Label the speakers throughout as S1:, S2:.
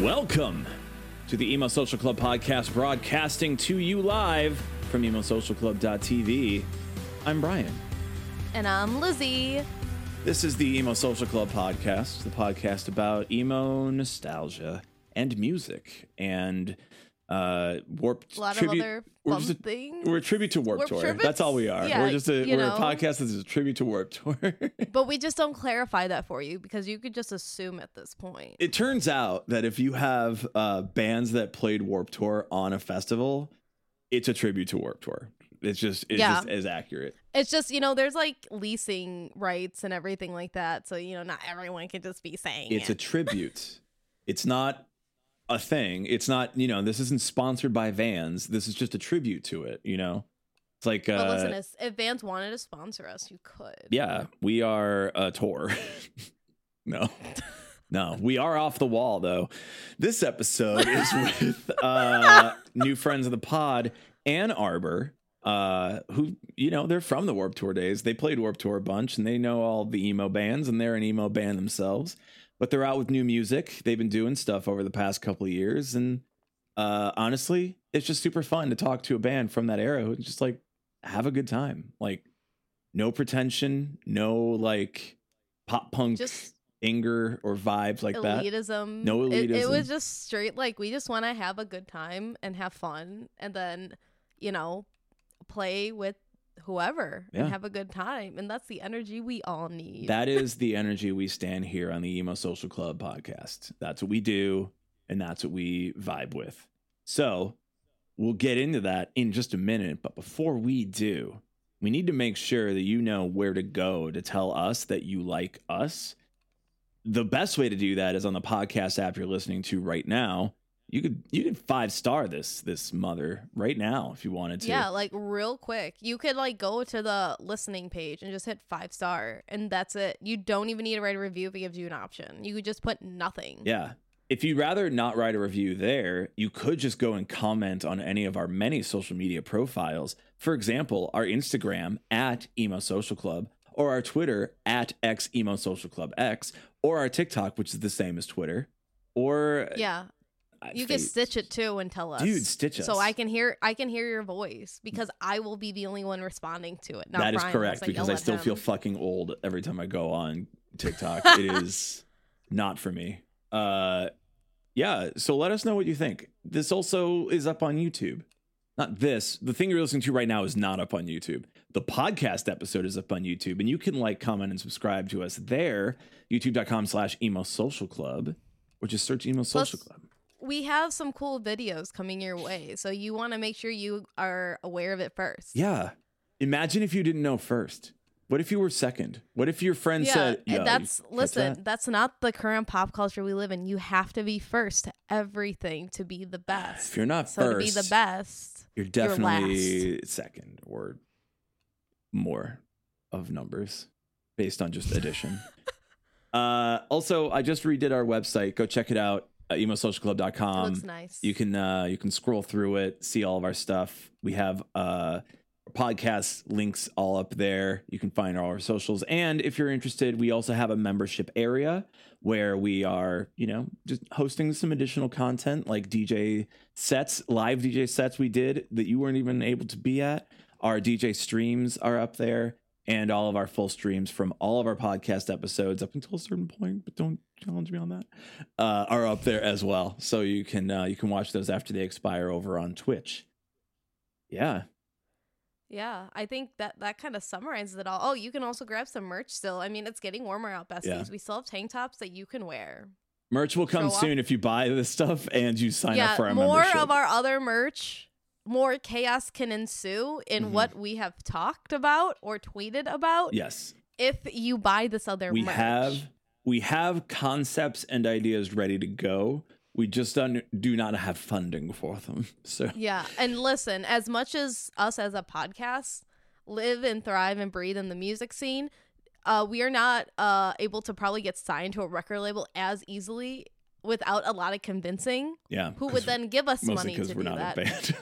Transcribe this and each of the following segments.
S1: Welcome to the Emo Social Club podcast, broadcasting to you live from emosocialclub.tv. I'm Brian.
S2: And I'm Lizzie.
S1: This is the Emo Social Club podcast, the podcast about emo nostalgia and music and uh warped
S2: A lot
S1: tribute.
S2: of other
S1: we're
S2: fun
S1: a-
S2: things.
S1: We're a tribute to Warp
S2: Warped
S1: Tour.
S2: tributes?
S1: That's all we are.
S2: Yeah,
S1: we're just a we're
S2: know.
S1: a podcast that is a tribute to Warp Tour.
S2: But we just don't clarify that for you because you could just assume at this point.
S1: it turns out that if you have uh, bands that played Warp Tour on a festival, it's a tribute to Warp Tour. It's just it's
S2: Yeah.
S1: just as accurate.
S2: It's just, you know, there's like leasing rights and everything like that. So, you know, not everyone can just be saying
S1: It's a tribute. it's not a thing. It's not you know this isn't sponsored by Vans. This is just a tribute to it. You know, it's like uh,
S2: but listen, if, if Vans wanted to sponsor us, you could.
S1: yeah, we are a tour. no. No, we are off the wall though. This episode is with uh, new friends of the pod, Anarbor, uh, who you know they're from the Warp Tour days. They played Warp Tour a bunch, and they know all the emo bands, and they're an emo band themselves. But they're out with new music. They've been doing stuff over the past couple of years, and uh, honestly, it's just super fun to talk to a band from that era and just like have a good time. Like no pretension, no like pop punk
S2: Just
S1: anger or vibes like that.
S2: elitism.
S1: No
S2: It, it was just straight like we just want to have a good time and have fun and then, you know, play with whoever
S1: Yeah.
S2: and have a good time. And that's the energy we all need.
S1: That is the energy we stand here on the Emo Social Club podcast. That's what we do, and that's what we vibe with. So we'll get into that in just a minute. But before we do, we need to make sure that you know where to go to tell us that you like us. The best way to do that is on the podcast app you're listening to right now. You could you could five star this this mother right now if you wanted to.
S2: Yeah, like real quick. You could like go to the listening page and just hit five star and that's it. You don't even need to write a review if it gives you an option. You could just put nothing.
S1: Yeah. If you'd rather not write a review there, you could just go and comment on any of our many social media profiles. For example, our Instagram at Emo Social Club, or our Twitter at X Emo Social Club X, or our TikTok, which is the same as Twitter, or
S2: Yeah.
S1: uh,
S2: You can stitch it too and tell us.
S1: Dude, stitch us, So.
S2: I can hear I can hear your voice because I will be the only one responding to it. Not
S1: That is
S2: Brian,
S1: correct
S2: unless
S1: because I still feel fucking old every time I go on TikTok. it is not for me. Uh yeah, so let us know what you think. This also is up on YouTube. Not this. The thing you're listening to right now is not up on YouTube. The podcast episode is up on YouTube, and you can like, comment, and subscribe to us there. YouTube.com slash emo social club, or just search emo social
S2: Plus-
S1: club.
S2: we have some cool videos coming your way. So you want to make sure you are aware of it first.
S1: Yeah. Imagine if you didn't know first. What if you were second? What if your friend
S2: Yeah,
S1: said, "Yo,
S2: that's listen,
S1: that?"
S2: that's not the current pop culture we live in. You have to be first to everything to be the best.
S1: If you're not
S2: so to be
S1: first,
S2: the best,
S1: You're
S2: You're
S1: definitely second or more of numbers based on just addition. uh, also, I just redid our website. Go check it out. Uh,
S2: it
S1: emosocialclub.com.
S2: looks nice.
S1: You can uh, you can scroll through it, see all of our stuff. We have uh, podcast links all up there. You can find all our socials, and if you're interested, we also have a membership area where we are, you know, just hosting some additional content like DJ sets, live DJ sets we did that you weren't even able to be at. Our DJ streams are up there. And all of our full streams from all of our podcast episodes up until a certain point, but don't challenge me on that uh, are up there as well. So you can uh, you can watch those after they expire over on Twitch. Yeah,
S2: yeah, I think that that kind of summarizes it all. Oh, you can also grab some merch still. I mean, it's getting warmer out, besties.
S1: Yeah.
S2: We still have tank tops that you can wear.
S1: merch will come
S2: Show off.
S1: soon if you buy this stuff and you sign
S2: yeah,
S1: up for our merch.
S2: more
S1: membership.
S2: of our other merch. More chaos can ensue in
S1: Mhm.
S2: what we have talked about or tweeted about
S1: yes,
S2: if you buy this other
S1: we
S2: merch.
S1: have we have concepts and ideas ready to go. We just un- do not have funding for them. So
S2: Yeah. And listen, as much as us as a podcast live and thrive and breathe in the music scene, uh, we are not uh, able to probably get signed to a record label as easily without a lot of convincing.
S1: yeah,
S2: who would then give us money to
S1: because we're
S2: do
S1: not
S2: that?
S1: a band.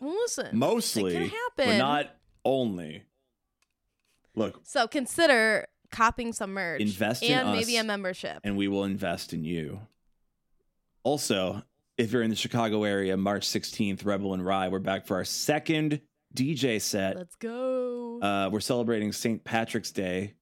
S2: Listen,
S1: mostly,
S2: it can happen.
S1: but not only. Look,
S2: So consider copying some merch
S1: Invest in
S2: and maybe a membership.
S1: and we will invest in you. Also, if you're in the Chicago area, March 16th, Rebel and Rye, we're back for our second DJ set.
S2: Let's go.
S1: Uh, we're celebrating St. Patrick's Day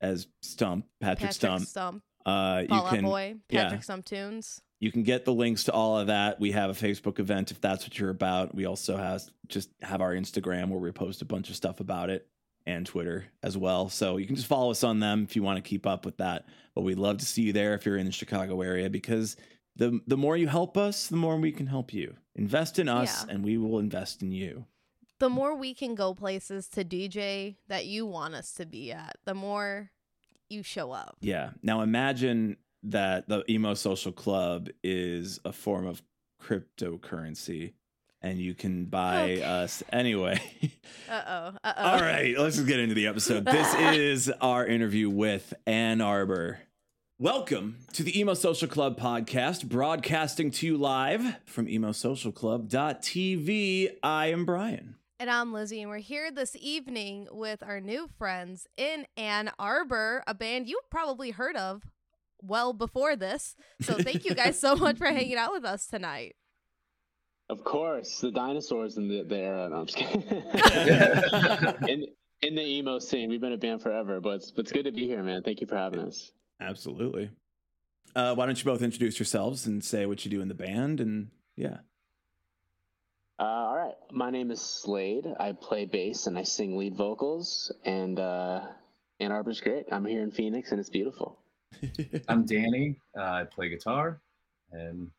S1: as Stump, Patrick,
S2: Patrick
S1: Stump.
S2: Stump,
S1: Uh, you
S2: Fall Out
S1: can
S2: Boy,
S1: yeah.
S2: Patrick Stump tunes.
S1: you can get the links to all of that. We have a Facebook event if that's what you're about. We also have just have our Instagram where we post a bunch of stuff about it and Twitter as well. So you can just follow us on them if you want to keep up with that. But we'd love to see you there if you're in the Chicago area because the the more you help us, the more we can help you. Invest in us
S2: Yeah.
S1: and we will invest in you.
S2: The more we can go places to DJ that you want us to be at, the more you show up.
S1: Yeah. Now imagine that the emo social club is a form of cryptocurrency and you can buy
S2: Okay.
S1: us anyway.
S2: Uh oh. Uh oh.
S1: All right, let's just get into the episode. This is our interview with Anarbor. Welcome to the Emo Social Club podcast, broadcasting to you live from emosocialclub.tv. I am Brian.
S2: And I'm Lizzie, and we're here this evening with our new friends in Anarbor, a band you probably heard of well before this. So thank you guys so much for hanging out with us tonight.
S3: Of course, the dinosaurs in the, the era. No, I'm just kidding. in in the emo scene, we've been a band forever, but it's, it's good to be here, man. Thank you for having us.
S1: Absolutely. Uh, why don't you both introduce yourselves and say what you do in the band? And yeah.
S3: Uh, all right, my name is Slade. I play bass and I sing lead vocals, and uh, Anarbor's great. I'm here in Phoenix, and it's beautiful.
S4: I'm Danny. Uh, I play guitar, and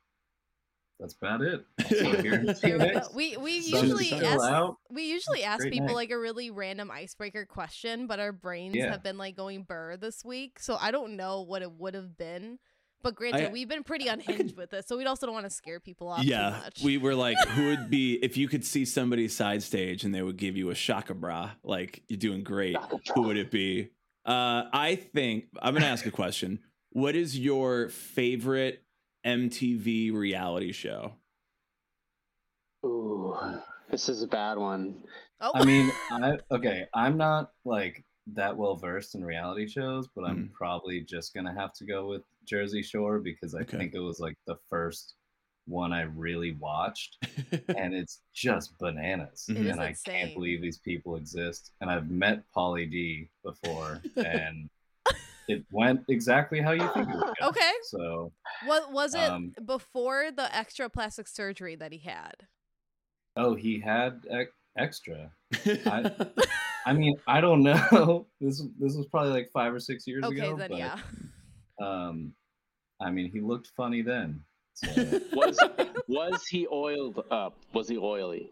S4: that's about it. Also here in
S2: There we, we we usually ask
S4: out.
S2: we usually ask
S4: Great
S2: people
S4: night.
S2: like a really random icebreaker question, but our brains
S4: Yeah.
S2: have been like going burr this week, so I don't know what it would have been. But granted,
S1: I-
S2: we've been pretty unhinged with this, so we also don't want to scare people off too
S1: yeah,
S2: much.
S1: we were like, who would be if you could see somebody side stage and they would give you a shaka bra, like you're doing great. Who would it be? Uh, I think I'm gonna ask a question. What is your favorite MTV reality show?
S3: Ooh, this is a bad one.
S2: oh,
S4: I mean, I okay. I'm not like that well versed in reality shows, but I'm hmm. probably just gonna have to go with Jersey Shore because I
S1: Okay.
S4: think it was like the first one I really watched, and it's just bananas. Mm-hmm.
S1: It
S2: is
S4: and I
S2: insane.
S4: can't believe these people exist. And I've met Pauly D before, and it went exactly how you think it would go.
S2: okay.
S4: So
S2: What was it
S4: Um,
S2: before the extra plastic surgery that he had?
S4: Oh, he had ec- extra. I- I mean, I don't know. This this was probably like five or six years
S2: Okay,
S4: ago.
S2: then
S4: but,
S2: yeah.
S4: Um, I mean, he looked funny then. So
S3: Was was he oiled up? Was he oily?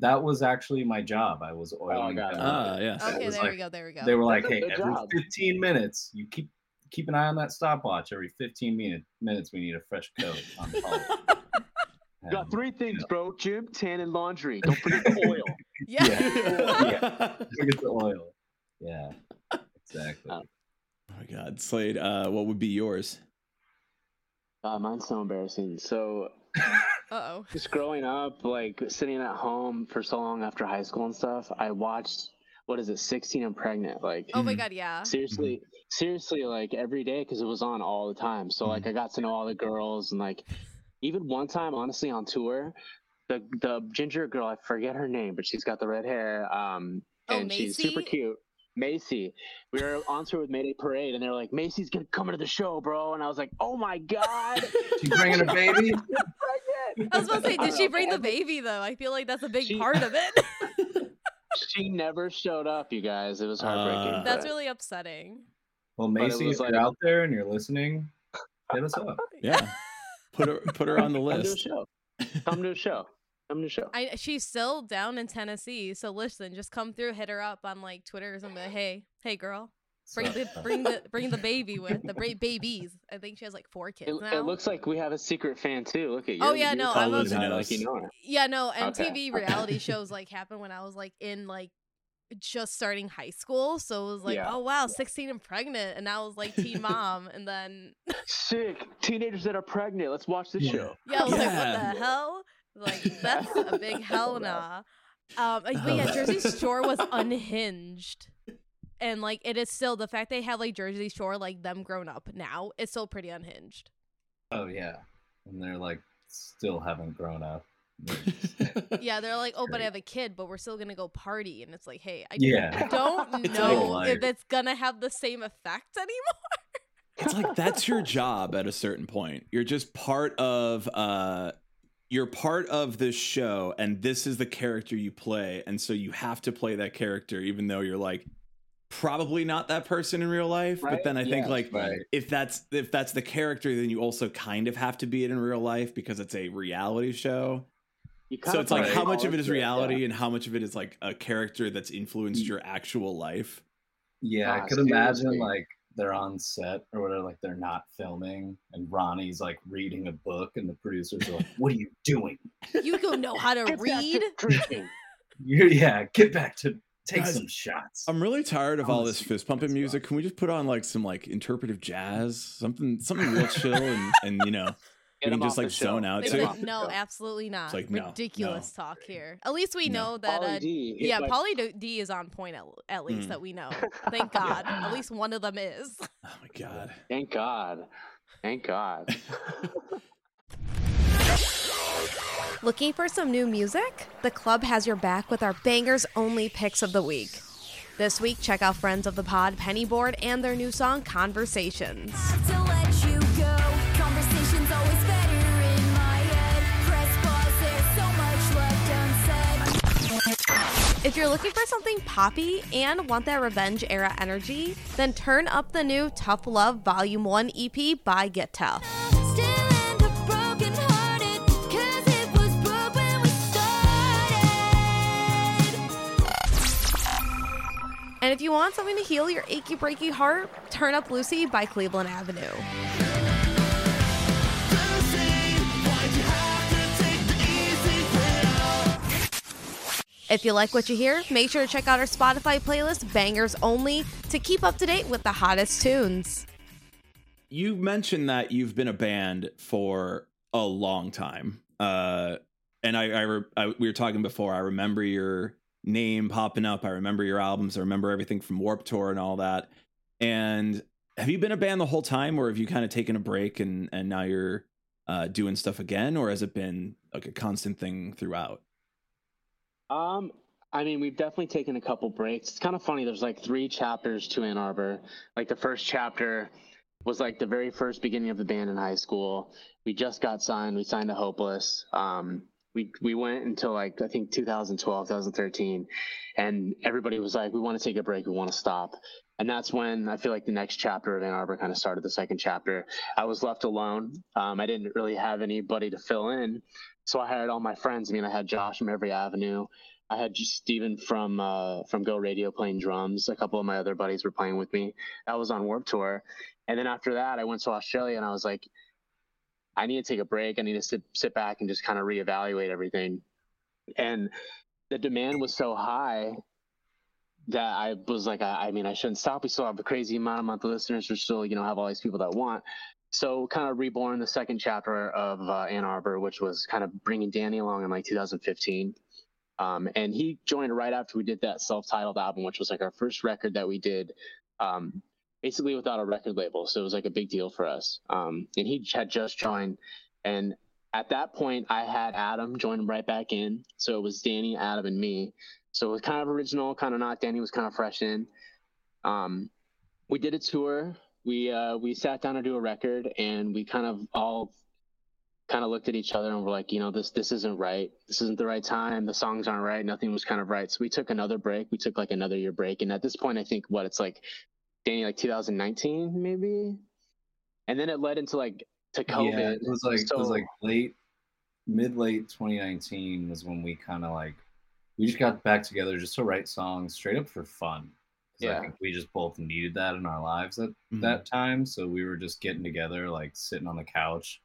S4: That was actually my job. I was oiling.
S3: got it.
S4: him
S1: ah,
S4: up.
S1: yes.
S2: Okay, there
S4: like-
S2: we go. There we go.
S4: They were like, "Hey, every
S3: job.
S4: 15 minutes, you keep keep an eye on that stopwatch. Every 15 minute, minutes, we need a fresh coat on Pauly."
S3: Got three things, bro: gym, tan, and laundry. Don't forget the oil.
S2: yeah.
S4: Yeah. Forget the oil. Yeah, exactly.
S3: Um,
S1: Oh my God, Slade. Uh, what would be yours?
S3: Uh, mine's so embarrassing. So
S2: Uh oh.
S3: just growing up, like sitting at home for so long after high school and stuff, I watched what is it, 16 and pregnant, like
S2: Oh my god, yeah.
S3: seriously, seriously, like every day because it was on all the time. So like I got to know all the girls and like even one time, honestly, on tour, the the ginger girl, I forget her name, but she's got the red hair, um,
S2: Oh,
S3: and she's super cute. Macy, we were on tour with Mayday Parade, and they're like, "Macy's gonna come to the show, bro," and I was like, "Oh my god!"
S4: She bringing a baby?
S3: pregnant.
S2: I was about to say, did she bring the baby though? I feel like that's a big
S3: She-
S2: part of it.
S3: She never showed up, you guys. It was heartbreaking.
S1: Uh,
S2: that's really upsetting.
S4: Well,
S3: But it
S4: Macy, if
S3: like-
S4: you're out there and you're listening, hit us up.
S1: Yeah, put her put her on the list.
S3: Come to a
S1: list.
S3: show. Come to a show. Come to a show.
S2: I she's still down in Tennessee, so listen, just come through, hit her up on like Twitter or something. Like, hey, hey, girl. Bring the bring the bring the baby with the bra- babies. I think she has like four kids
S3: It,
S2: now.
S3: it looks like we have a secret fan too. Look at you.
S2: Oh, yeah, no, I'm a-
S3: like you know her.
S2: yeah, no, and
S3: Okay,
S2: TV reality shows like happened when I was like in like just starting high school. So it was like,
S3: Yeah.
S2: oh wow, 16 and pregnant, and I was like teen mom, and then
S3: Sick. Teenagers that are pregnant. Let's watch this
S4: Yeah.
S3: show.
S2: yeah, I was like, what the hell? Like that's a big hell nah. Um, but yeah, Jersey Shore was unhinged. And like it is still the fact they have like Jersey Shore like them grown up now, it's still pretty unhinged.
S4: Oh yeah, and they're like still haven't grown up. Just-
S2: Yeah, they're like, oh, but I have a kid, but we're still gonna go party, and it's like, hey, I
S4: Yeah.
S2: don't
S1: It's
S2: know
S4: like-
S2: if it's gonna have the same effect anymore.
S1: it's like that's your job at a certain point. You're just part of uh you're part of this show and this is the character you play and so you have to play that character even though you're like probably not that person in real life but then I think
S3: Yeah,
S1: like
S4: right.
S1: if that's if that's the character then you also kind of have to be it in real life because it's a reality show. So it's like how much of it is
S3: into
S1: reality and how much of it is like a character that's influenced your actual life.
S4: Yeah, I could imagine like they're on set or whatever, like they're not filming, and Ronnie's like reading a book, and the producers are like, "What are you doing?
S2: You don't know how to
S3: Get back to
S2: read.
S4: You're yeah, get back to take
S1: Guys,
S4: some shots."
S1: I'm really tired of all this fist pumping music. Can we just put on like some like interpretive jazz, something something real chill and and you know
S3: Get
S1: we can just like
S3: show.
S1: zone out
S2: They
S1: to.
S3: off
S2: no, absolutely not.
S1: like, no,
S2: Ridiculous talk here. At least we
S1: No.
S2: know that.
S3: Pauly
S2: Uh,
S3: D,
S2: yeah,
S3: like-
S2: Pauly D- D is on point at, at least
S1: Mm.
S2: that we know. Thank God. At least one of them is.
S1: Oh my god.
S3: Thank God. Thank God.
S2: Looking for some new music? The club has your back with our bangers only picks of the week. This week, check out friends of the pod Penny Bored and their new song Conversations.
S5: to let you go. Conversation's always better in my head. Press pause, there's so much left unsaid.
S2: If you're looking for something poppy and want that revenge era energy, then turn up the new Tuff Luv Volume 1 EP by Get
S5: Tuff.
S2: And if you want something to heal your achy breaky heart, turn up Lucy by Cleveland Avenue. If you like what you hear, make sure to check out our Spotify playlist, Bangers Only, to keep up to date with the hottest tunes.
S1: You mentioned that you've been a band for a long time. Uh and I, I, re- I we were talking before. I remember your name popping up. I remember your albums. I remember everything from Warp Tour and all that. And have you been a band the whole time, or have you kind of taken a break and and now you're uh, doing stuff again, or has it been like a constant thing throughout?
S3: Um, I mean, we've definitely taken a couple breaks. It's kind of funny. There's like three chapters to Anarbor. Like the first chapter was like the very first beginning of the band in high school. We just got signed. We signed to Hopeless. Um, we we went until like I think 2012, 2013, and everybody was like, "We want to take a break. We want to stop." And that's when I feel like the next chapter of Anarbor kind of started. The second chapter, I was left alone. Um, I didn't really have anybody to fill in, so I hired all my friends. I mean, I had Josh from Every Avenue. I had Steven from uh, from Go Radio playing drums. A couple of my other buddies were playing with me. I was on Warp Tour, and then after that, I went to Australia, and I was like, I need to take a break. I need to sit sit back and just kind of reevaluate everything. And the demand was so high that I was like, I, I mean, I shouldn't stop. We still have a crazy amount of monthly listeners. We still, you know, have all these people that want. So, kind of reborn the second chapter of uh, Anarbor, which was kind of bringing Danny along in like 2015. Um, and he joined right after we did that self-titled album, which was like our first record that we did, um, basically without a record label. So it was like a big deal for us. Um, and he had just joined, and at that point, I had Adam join right back in. So it was Danny, Adam, and me. So it was kind of original, kind of not. Danny was kind of fresh in. Um, we did a tour. We uh, we sat down to do a record, and we kind of all kind of looked at each other and were like, you know, this this isn't right. This isn't the right time. The songs aren't right. Nothing was kind of right. So we took another break. We took like another year break, and at this point, I think what it's like, Danny, like 2019 maybe, and then it led into like to COVID.
S4: Yeah, it was like it was like late, mid late 2019 was when we kind of like we just got back together just to write songs straight up for fun. 'Cause I
S3: Yeah.
S4: think we just both needed that in our lives at
S1: Mhm.
S4: that time. So we were just getting together, like sitting on the couch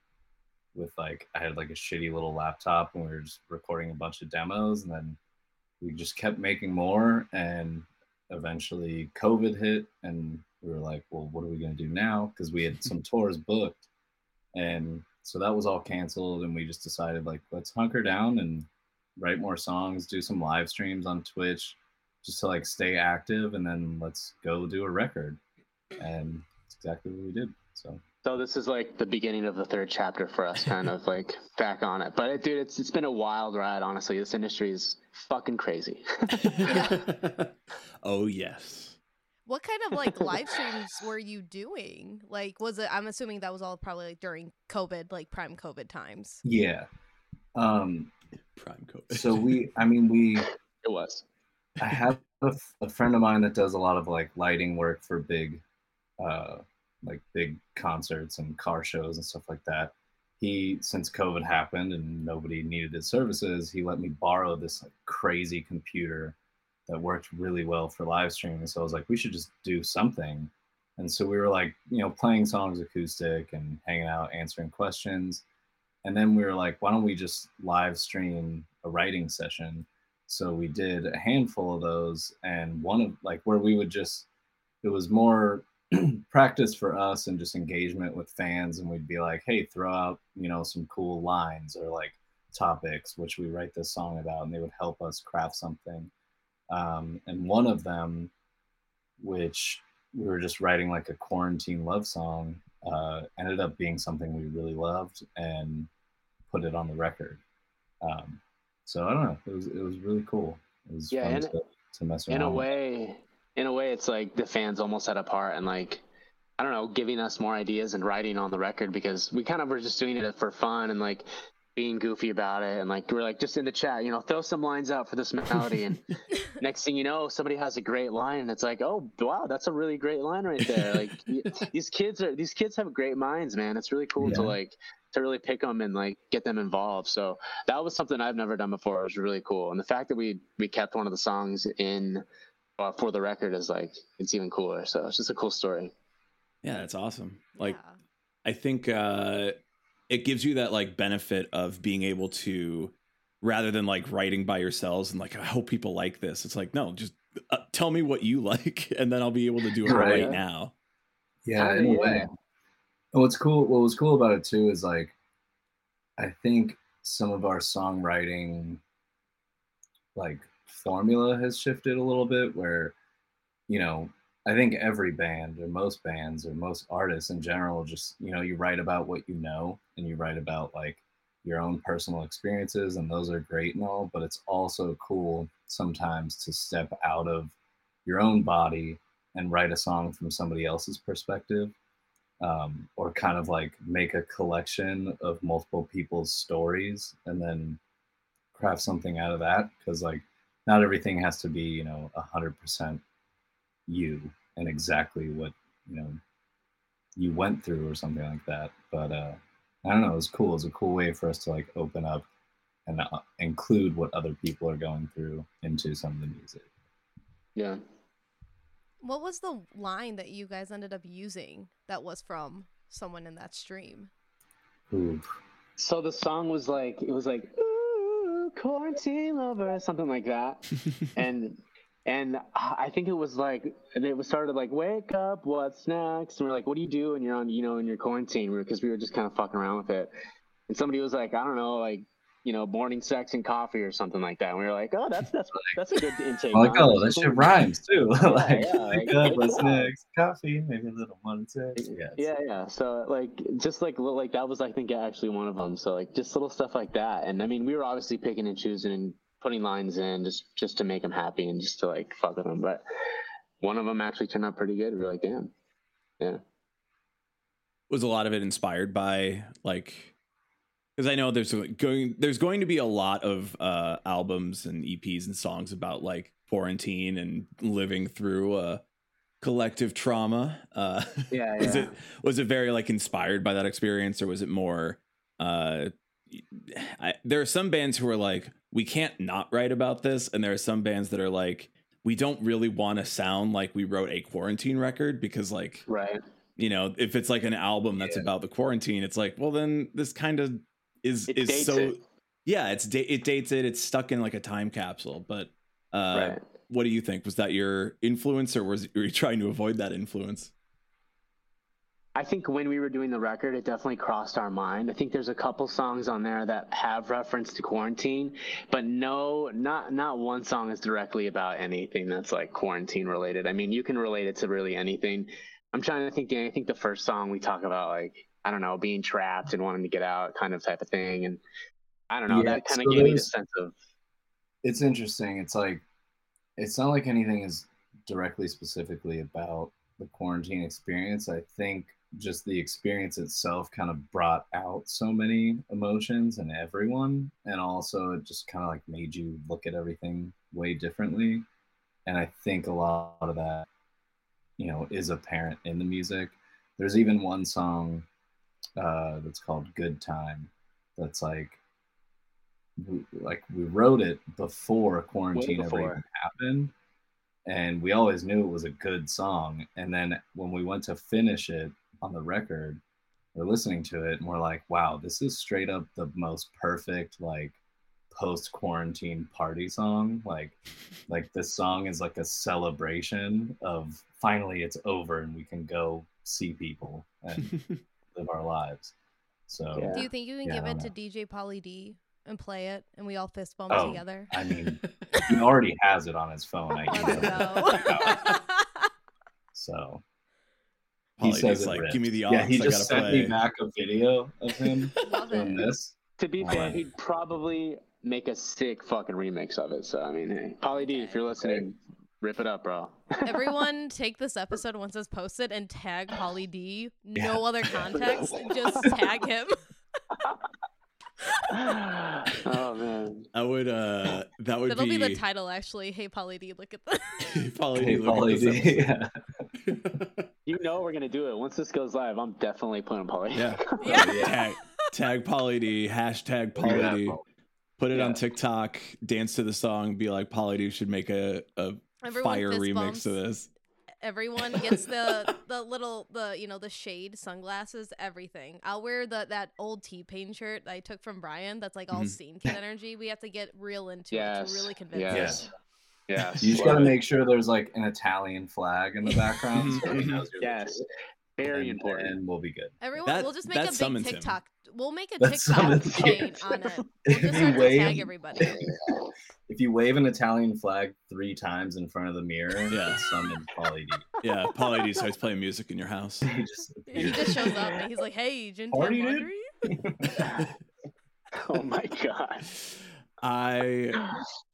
S4: with like I had like a shitty little laptop and we were just recording a bunch of demos and then we just kept making more and eventually COVID hit and we were like, well, what are we gonna do now? Because we had some tours booked. And so that was all canceled and we just decided like let's hunker down and write more songs, do some live streams on Twitch just to like stay active and then let's go do a record. And it's exactly what we did. So
S3: So this is like the beginning of the third chapter for us, kind of like back on it. But it, dude, it's it's been a wild ride. Honestly, this industry is fucking crazy.
S1: oh yes.
S2: What kind of like live streams were you doing? Like, was it? I'm assuming that was all probably like during COVID, like prime COVID times.
S4: yeah. Um
S1: Prime COVID.
S4: so we I mean we
S3: it was.
S4: I have a, f- a friend of mine that does a lot of like lighting work for big, uh, like big concerts and car shows and stuff like that. He, since COVID happened and nobody needed his services, he let me borrow this like crazy computer that worked really well for live streaming. So I was like, we should just do something. And so we were like, you know, playing songs acoustic and hanging out, answering questions. And then we were like, why don't we just live stream a writing session? so we did a handful of those and one of like where we would just it was more practice for us and just engagement with fans and we'd be like hey throw out you know some cool lines or like topics which we write this song about and they would help us craft something um, and one of them which we were just writing like a quarantine love song uh, ended up being something we really loved and put it on the record um, so I don't know. It was it was really cool. It was
S3: Yeah,
S4: fun to, to mess around.
S3: in a
S4: with.
S3: way in a way it's like the fans almost had a part and like i don't know giving us more ideas and writing on the record because we kind of were just doing it for fun and like being goofy about it and like we're like just in the chat you know throw some lines out for this melody and next thing you know somebody has a great line and it's like oh wow that's a really great line right there. Like these kids are these kids have great minds man. It's really cool to like to really pick them and like get them involved. So that was something i've never done before. It was really cool. And the fact that we we kept one of the songs in uh, for the record is like it's even cooler. So it's just a cool story.
S1: Yeah, that's awesome. Like
S2: Yeah.
S1: I think uh it gives you that like benefit of being able to rather than like writing by yourselves and like I hope people like this. It's like no, just uh, tell me what you like and then I'll be able to do it
S4: Right.
S1: right now.
S4: Yeah,
S3: Kinda,
S4: in a way. And what's cool what was cool about it too is like I think some of our songwriting like formula has shifted a little bit where you know I think every band or most bands or most artists in general just you know you write about what you know and you write about like your own personal experiences and those are great and all but it's also cool sometimes to step out of your own body and write a song from somebody else's perspective um, or kind of like make a collection of multiple people's stories and then craft something out of that because like not everything has to be you know 100% you and exactly what you know you went through or something like that. But uh i don't know it was cool. It was a cool way for us to like open up and uh, include what other people are going through into some of the music.
S3: Yeah.
S2: What was the line that you guys ended up using that was from someone in that stream?
S4: Ooh.
S3: so the song was like it was like Ooh, quarantine lover something like that. And and I think it was like and it was started like wake up what's next? And we're like what do you do when you're on you know in your quarantine because we were just kind of fucking around with it. And somebody was like I don't know like you know morning sex and coffee or something like that. And we were like oh that's that's that's a good intake
S4: like oh that shit rhymes too. Like,
S3: yeah,
S4: like
S3: like, wake
S4: what's next? Coffee maybe a little one six yeah,
S3: yeah yeah. So like just like like that was i think actually one of them so like just little stuff like that. And i mean we were obviously picking and choosing and putting lines in just just to make them happy and just to like fuck with them but one of them actually turned out pretty good. We are like damn. Yeah.
S1: Was a lot of it inspired by like because I know there's going there's going to be a lot of uh albums and EPs and songs about like quarantine and living through a collective trauma. Uh
S3: yeah
S1: is it was it very like inspired by that experience or was it more uh I, there are some bands who are like we can't not write about this and there are some bands that are like we don't really want to sound like we wrote a quarantine record because like
S3: Right.
S1: you know if it's like an album that's
S4: Yeah.
S1: about the quarantine it's like well then this kind of is
S3: It
S1: is so
S3: it.
S1: yeah it's it dates it it's stuck in like a time capsule but uh
S3: right.
S1: what do you think was that your influence or was were you trying to avoid that influence
S3: I think when we were doing the record, it definitely crossed our mind. I think there's a couple songs on there that have reference to quarantine, but no, not not one song is directly about anything that's like quarantine related. I mean, you can relate it to really anything. I'm trying to think. I think the first song we talk about like I don't know, being trapped and wanting to get out, kind of type of thing, and I don't know.
S4: Yeah,
S3: that kind of
S4: so
S3: gave me the
S4: there's-
S3: sense of
S4: it's interesting. It's like it's not like anything is directly specifically about the quarantine experience. I think just the experience itself kind of brought out so many emotions in everyone and also it just kind of like made you look at everything way differently. And I think a lot of that you know is apparent in the music. There's even one song uh that's called Good Time that's like we, like we wrote it before quarantine ever even happened and we always knew it was a good song and then when we went to finish it on the record we're listening to it and we're like wow this is straight up the most perfect like post quarantine party song like like this song is like a celebration of finally it's over and we can go see people and live our lives so
S3: Yeah.
S2: Do you think you can
S4: Yeah,
S2: give it
S4: don't
S2: to DJ Pauly D and play it, and we all fist bump
S4: Oh.
S2: together?
S4: I mean, he already has it on his phone. I
S2: Let's
S4: emailed him.
S2: go.
S4: So
S1: Pauly
S4: he says
S1: like
S4: ripped.
S1: give me the
S4: yeah. He
S1: aux, I
S4: just
S1: gotta
S4: sent me back a video of him doing this.
S3: To be fair, he'd probably make a sick fucking remix of it. So I mean, hey, Pauly D, if you're listening, rip it up, bro.
S2: Everyone, take this episode once it's posted and tag Pauly D. No
S4: Yeah.
S2: other context, just tag him.
S3: oh man.
S1: I would uh that would
S2: That'll be,
S1: be,
S2: the title, actually. Hey, Pauly D, look at this.
S4: Pauly
S1: D, look at
S4: Pauly
S1: this
S4: D, yeah.
S3: You know we're gonna do it. Once this goes live, I'm definitely putting Pauly. D.
S1: Yeah.
S2: Yeah.
S1: tag tag Pauly D, hashtag Pauly
S4: Yeah,
S1: D. Put it on TikTok, dance to the song, be like Pauly D should make a, a
S2: Everyone
S1: fire remix
S2: bumps.
S1: of this.
S2: Everyone gets the the little the you know the shade sunglasses, everything. I'll wear the that old T Pain shirt I took from Brian. That's like all
S1: Mhm.
S2: scene kid energy. We have to get real into it
S3: Yes.
S2: to really convince
S3: Yes.
S2: them.
S3: Yes.
S4: You just gotta make sure there's like an Italian flag in the background. so he knows you're
S3: Yes.
S4: legit,
S3: Very
S4: and-
S3: important.
S4: And we'll be good.
S2: Everyone,
S1: That-
S2: we'll just make a big
S1: summons him.
S2: TikTok. We'll make a
S4: That
S2: TikTok chain on it. We'll
S4: If
S2: just
S4: you
S2: start to
S4: wave-
S2: tag everybody.
S4: If you wave an Italian flag three times in front of the mirror,
S1: Yeah.
S4: yeah, summon Pauly D.
S1: Yeah, Pauly D starts playing music in your house.
S4: He just
S2: He just shows up and he's like, "Hey, Gin Town
S4: Party, dude.
S3: Oh my god.
S1: I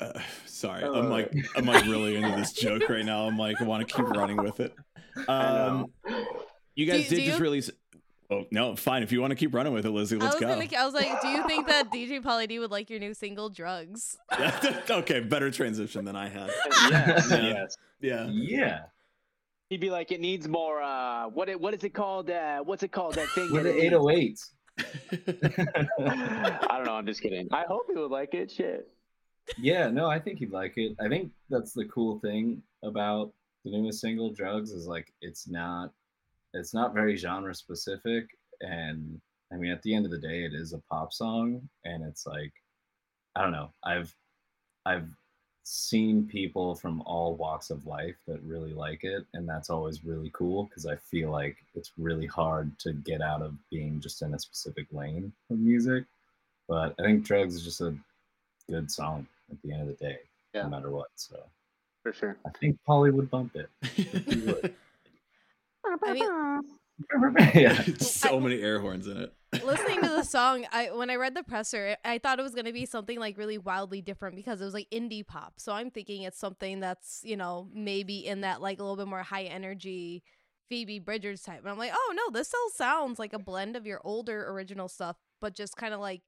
S1: uh, sorry, I'm
S3: Uh.
S1: like I'm like really into this joke right now. I'm like I want to keep running with it. Um, you guys
S2: do
S1: did just
S2: you?
S1: release. Oh no, fine. If you want to keep running with it, Lizzie, let's
S2: was
S1: go.
S2: gonna, I was like, "Do you think that DJ Pauly D would like your new single, Drugs?"
S1: Okay, better transition than I had.
S3: yes.
S1: Yeah.
S3: Yes.
S1: Yeah.
S4: yeah.
S3: He'd be like, it needs more. Uh, what? It, what is it called? Uh, what's it called? That thing.
S4: We're the
S3: it needs?
S4: 808s.
S3: I don't know. I'm just kidding. I hope he would like it. Shit.
S4: Yeah, no, I think he'd like it. I think that's the cool thing about the newest single, Drugs, is like it's not it's not very genre specific. And I mean at the end of the day it is a pop song and it's like I don't know. I've I've seen people from all walks of life that really like it and that's always really cool because I feel like it's really hard to get out of being just in a specific lane of music. But I think Drugs is just a good song at the end of the day,
S3: Yeah.
S4: no matter what. So
S3: For sure.
S4: I think Pauly would bump it. Would.
S2: I mean,
S4: yeah.
S1: so many air horns in it.
S2: listening to the song, I when I read the presser, I thought it was gonna be something like really wildly different because it was like indie pop. So I'm thinking it's something that's you know maybe in that like a little bit more high energy Phoebe Bridgers type. And I'm like, oh no, this all sounds like a blend of your older original stuff, but just kind of like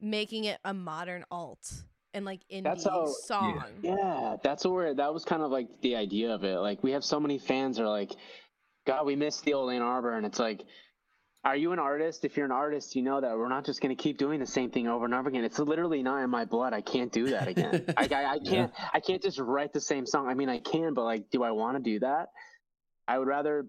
S2: making it a modern alt and like indie
S3: That's how-
S2: song.
S3: Yeah, that's what we're. That was kind of like the idea of it. Like we have so many fans are like, God, we miss the old Anarbor, and it's like, are you an artist? If you're an artist, you know that we're not just going to keep doing the same thing over and over again. It's literally not in my blood. I can't do that again. I, I, I can't. I can't just write the same song. I mean, I can, but like, do I want to do that? I would rather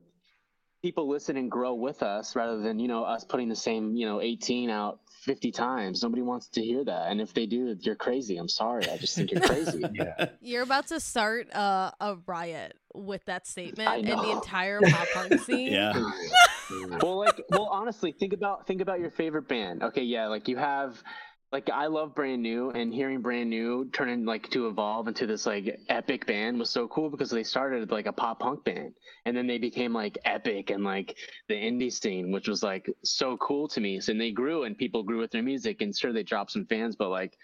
S3: people listen and grow with us rather than you know us putting the same you know 18 out 50 times. Nobody wants to hear that, and if they do, you're crazy. I'm sorry. I just think you're crazy.
S4: Yeah.
S2: You're about to start uh, a riot with that statement
S3: I
S2: and the entire pop punk scene.
S1: Yeah.
S3: well like well honestly think about think about your favorite band okay yeah like you have like i love brand new and hearing brand new turn in like to evolve into this like epic band was so cool because they started like a pop punk band and then they became like epic and like the indie scene which was like so cool to me so and they grew and people grew with their music and sure they dropped some fans but like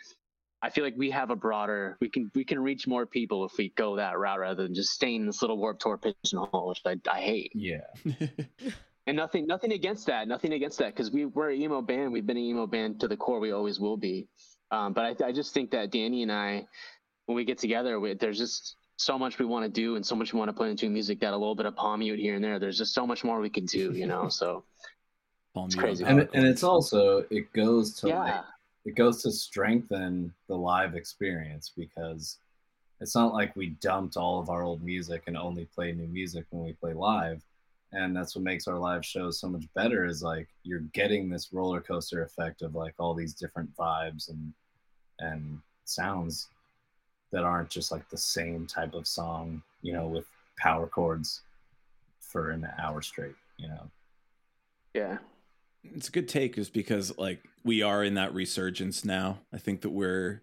S3: I feel like we have a broader we can we can reach more people if we go that route rather than just staying in this little warp tour pigeonhole, which I, I hate.
S4: Yeah.
S3: And nothing, nothing against that. Nothing against that because we we're an emo band. We've been an emo band to the core. We always will be. Um, but I, I just think that Danny and I, when we get together, we, there's just so much we want to do and so much we want to put into music that a little bit of palm mute here and there. There's just so much more we can do, you know. So
S1: Palm
S3: It's crazy.
S4: And and it's also it goes to like
S3: yeah,
S4: it goes to strengthen the live experience because it's not like we dumped all of our old music and only play new music when we play live and that's what makes our live shows so much better is like you're getting this roller coaster effect of like all these different vibes and and sounds that aren't just like the same type of song you know with power chords for an hour straight you know
S3: yeah.
S1: it's a good take is because like we are in that resurgence now. I think that we're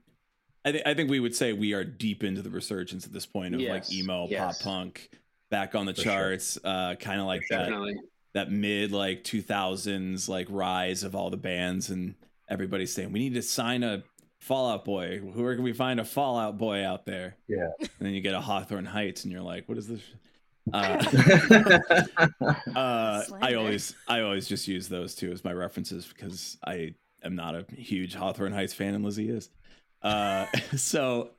S1: I, th- I think we would say we are deep into the resurgence at this point of like emo
S3: yes.
S1: pop punk back on the
S4: For sure.
S1: charts uh kind of like that
S3: Definitely.
S1: that mid like 2000s like rise of all the bands and everybody's saying we need to sign a Fall Out Boy. Where can we find a Fall Out Boy out there?
S4: Yeah.
S1: And then you get a Hawthorne Heights and you're like, what is this? Uh, uh, I always I always just use those two as my references because I am not a huge Hawthorne Heights fan and Lizzie is. Uh, so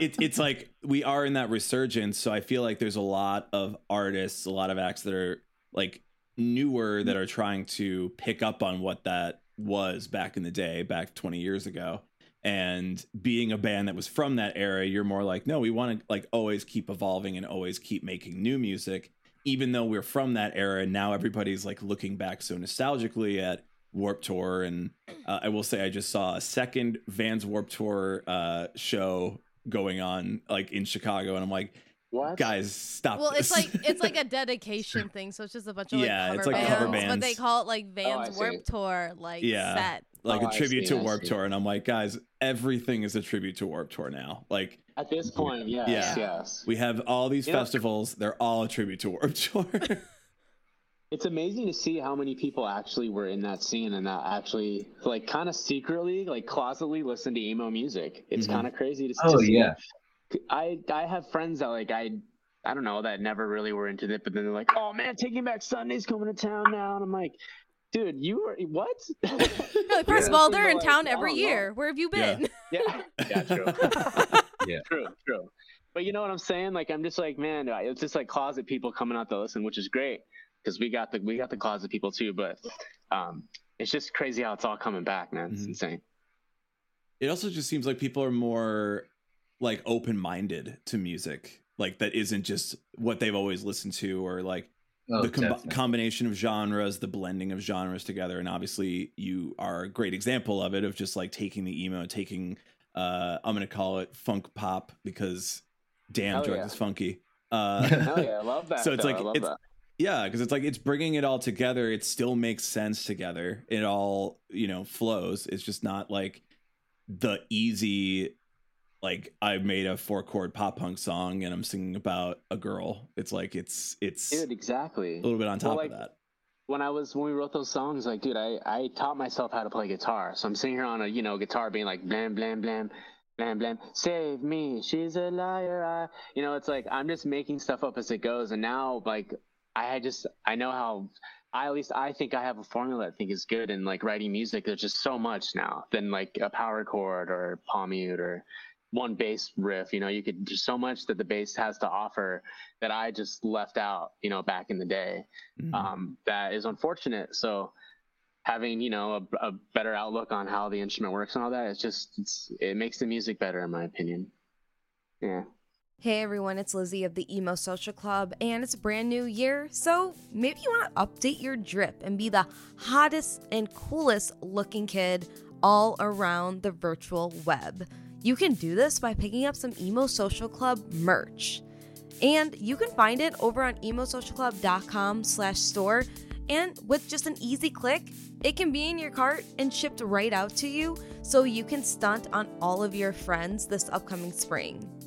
S1: it, it's like we are in that resurgence. So I feel like there's a lot of artists, a lot of acts that are like newer that are trying to pick up on what that was back in the day, back 20 years ago. And being a band that was from that era, you're more like, no, we want to like always keep evolving and always keep making new music even though we're from that era and now everybody's like looking back so nostalgically at Warp Tour and uh, I will say I just saw a second Vans Warp Tour uh, show going on like in Chicago and I'm like
S3: What?
S1: guys stop
S2: Well, it's like it's like a dedication thing, so it's just a bunch of like
S1: Yeah,
S2: cover,
S1: it's like
S2: bands,
S3: cover
S2: but they call it like
S3: Oh,
S2: Vans
S3: see.
S2: Warp Tour, like
S1: Yeah.
S2: set.
S1: like
S3: Oh,
S1: a
S3: I
S1: tribute
S3: see,
S1: to Warp. Tour and I'm like guys everything is a tribute to Warp Tour now like
S3: At this point, yes,
S1: Yeah.
S3: yes.
S1: we have all these
S3: You know-
S1: festivals they're all a tribute to Warp Tour
S3: It's amazing to see how many people actually were in that scene and that actually, like, kind of secretly, like, closetly listen to emo music. It's
S1: Mhm.
S3: kind of crazy to,
S4: oh
S3: to see.
S4: yeah
S3: I I have friends that like I I don't know that never really were into it, but then they're like, "Oh man, Taking Back Sunday's coming to town now," and I'm like, "Dude, you were what?"
S2: You're like, first of all, they're in
S3: Like,
S2: town every
S3: don't know.
S2: year. Where have you been?
S3: yeah, yeah, true.
S4: Yeah.
S3: true, true. But you know what I'm saying? Like, I'm just like, man, it's just like closet people coming out to listen, which is great because we got the we got the closet people too. But um, it's just crazy how it's all coming back, man. It's
S1: Mhm.
S3: insane.
S1: it also just seems like people are more like open-minded to music like that isn't just what they've always listened to or like
S4: oh,
S1: the com- combination of genres the blending of genres together and obviously you are a great example of it of just like taking the emo taking uh i'm gonna call it funk pop because damn
S3: Hell
S1: drugs
S3: yeah.
S1: is funky uh
S3: Hell yeah, I love that.
S1: So it's
S3: though.
S1: like- it's-
S3: that.
S1: Yeah because it's like it's bringing it all together it still makes sense together it all you know flows it's just not like the easy like i made a four chord pop punk song and i'm singing about a girl it's like it's it's
S3: dude. Exactly.
S1: a little bit on top
S3: Well, like,
S1: of that
S3: when I was when we wrote those songs, like, dude, I I taught myself how to play guitar. So I'm sitting here on a you know guitar, being like blam blam blam, blam blam, save me, she's a liar. I, you know, it's like I'm just making stuff up as it goes. And now, like, I just I know how. I at least I think I have a formula I think is good in like writing music. There's just so much now than like a power chord or palm mute or one bass riff. You know, you could just so much that the bass has to offer that I just left out. You know, back in the day,
S1: Mhm.
S3: um, that is unfortunate. So having you know a, a better outlook on how the instrument works and all that, it's just it's, it makes the music better in my opinion. Yeah.
S2: Hey everyone, it's Lizzie of the Emo Social Club, and it's a brand new year, so maybe you want to update your drip and be the hottest and coolest looking kid all around the virtual web. You can do this by picking up some Emo Social Club merch. And you can find it over on emosocialclub.com slash store. And with just an easy click, it can be in your cart and shipped right out to you so you can stunt on all of your friends this upcoming spring.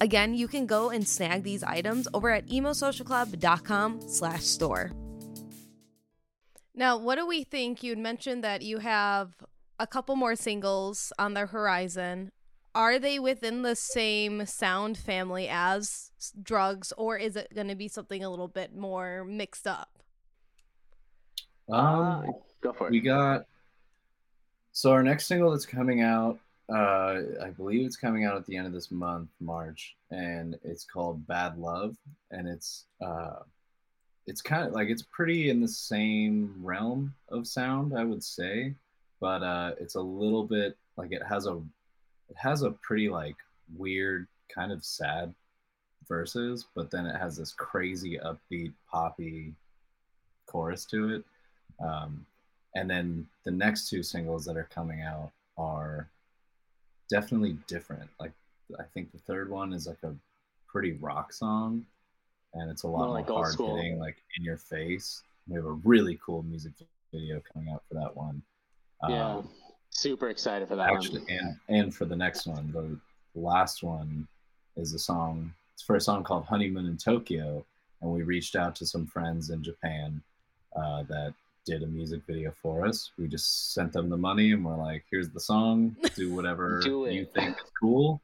S2: Again, you can go and snag these items over at emosocialclub.com slash store. Now, what do we think? You'd mentioned that you have a couple more singles on the horizon. Are they within the same sound family as drugs, or is it going to be something a little bit more mixed up?
S4: Um,
S3: Go for it.
S4: we got so our next single that's coming out uh i believe it's coming out at the end of this month march and it's called bad love and it's uh it's kind of like it's pretty in the same realm of sound i would say but uh it's a little bit like it has a it has a pretty like weird kind of sad verses but then it has this crazy upbeat poppy chorus to it. Um, and then the next two singles that are coming out are definitely different. Like I think the third one is like a pretty rock song, and it's a lot
S3: More like
S4: hard
S3: school.
S4: hitting, like in your face. We have a really cool music video coming out for that one.
S3: yeah.
S4: Um,
S3: Super excited for that
S4: actually,
S3: one.
S4: and and for the next one, the last one is a song. It's for a song called "Honeymoon in Tokyo," and we reached out to some friends in Japan uh, that did a music video for us. We just sent them the money, and we're like, "Here's the song. Do whatever
S3: Do
S4: you think is cool,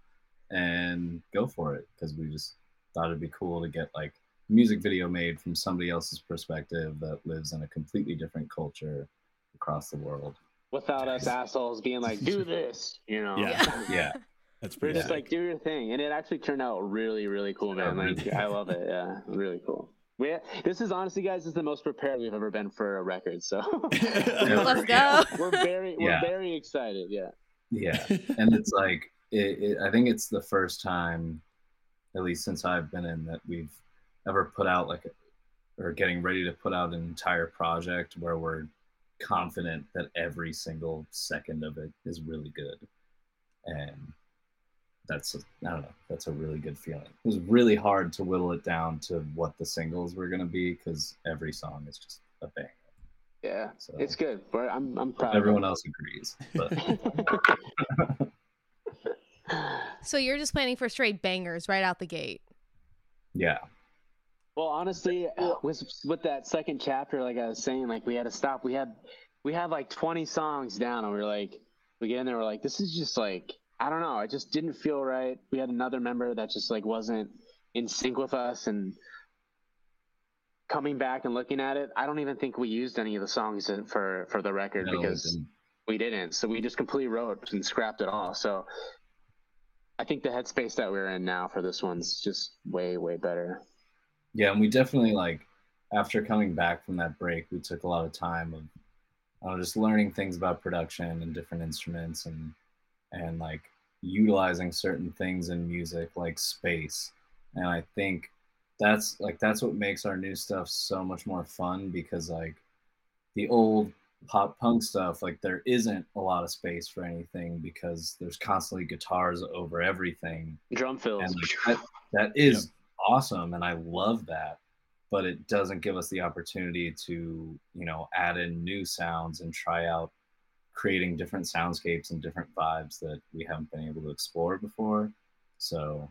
S4: and go for it." Because we just thought it'd be cool to get like a music video made from somebody else's perspective that lives in a completely different culture across the world.
S3: Without us assholes being like, do this, you know.
S1: Yeah.
S4: Yeah.
S1: That's
S3: We're just like, do your thing. And it actually turned out really, really cool, man. Like. I love it. Yeah. Really cool. We, this is honestly, guys, this is the most prepared we've ever been for a record. So
S2: Let's go.
S3: we're very, we're
S4: Yeah.
S3: very excited. Yeah.
S4: Yeah. and it's like it, it, i think it's the first time at least since i've been in that we've ever put out like a, or getting ready to put out an entire project where we're confident that every single second of it is really good and that's I don't know that's a really good feeling it was really hard to whittle it down to what the singles were going to be because every song is just a bang
S3: Yeah.
S4: so
S3: It's good. We're, I'm, I'm proud.
S4: everyone
S3: of
S4: else agrees but
S2: So you're just planning for straight bangers right out the gate.
S4: yeah
S3: Well, honestly, with with that second chapter, like I was saying, like we had to stop. We had we had like 20 songs down, and we were like, we get in there, we're like, this is just like I don't know. It just didn't feel right. We had another member that just like wasn't in sync with us, and coming back and looking at it, I don't even think we used any of the songs for for the record
S4: No,
S3: because
S4: didn't.
S3: we didn't. So we just completely wrote and scrapped it all. So I think the headspace that we're in now for this one's just way way better.
S4: Yeah, and we definitely like after coming back from that break, we took a lot of time of uh, just learning things about production and different instruments and and like utilizing certain things in music like space. And I think that's like that's what makes our new stuff so much more fun because like the old pop punk stuff like there isn't a lot of space for anything because there's constantly guitars over everything
S3: Drum fills.
S4: and like, that, that is awesome and i love that but it doesn't give us the opportunity to you know add in new sounds and try out creating different soundscapes and different vibes that we haven't been able to explore before so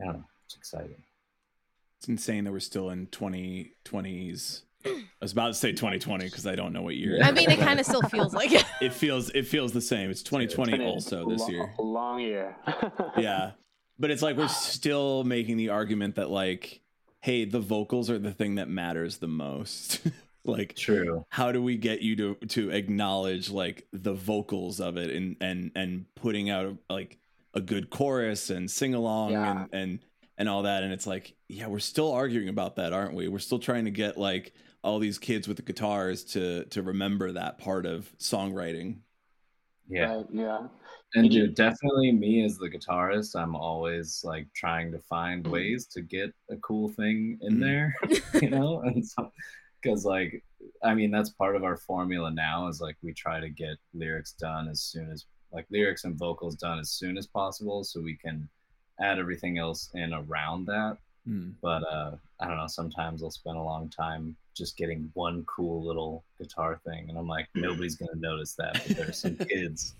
S4: i don't know it's exciting
S1: It's insane that we're still in 2020s. I was about to say 2020 because I don't know what year. It's.
S2: I mean, it kind of still feels like it.
S1: it feels it feels the same. It's 2020
S3: Been a
S1: also this
S3: lo-
S1: year.
S3: Long year.
S1: Yeah. But it's like we're still making the argument that like hey, the vocals are the thing that matters the most. like
S4: true
S1: how do we get you to to acknowledge like the vocals of it and and and putting out like a good chorus and sing along
S3: Yeah.
S1: and and and all that and it's like yeah we're still arguing about that aren't we we're still trying to get like all these kids with the guitars to to remember that part of songwriting
S4: Yeah.
S3: Right, yeah.
S4: And
S3: And you-
S4: dude, definitely me as the guitarist, I'm always like trying to find
S3: Mhm.
S4: ways to get a cool thing in
S1: Mhm.
S4: there, you know? And so, because like, I mean, that's part of our formula now is like we try to get lyrics done as soon as, like, lyrics and vocals done as soon as possible so we can add everything else in around that.
S1: Hmm.
S4: But uh, I don't know, sometimes I'll spend a long time just getting one cool little guitar thing. And I'm like, nobody's going to notice that. But there's some kids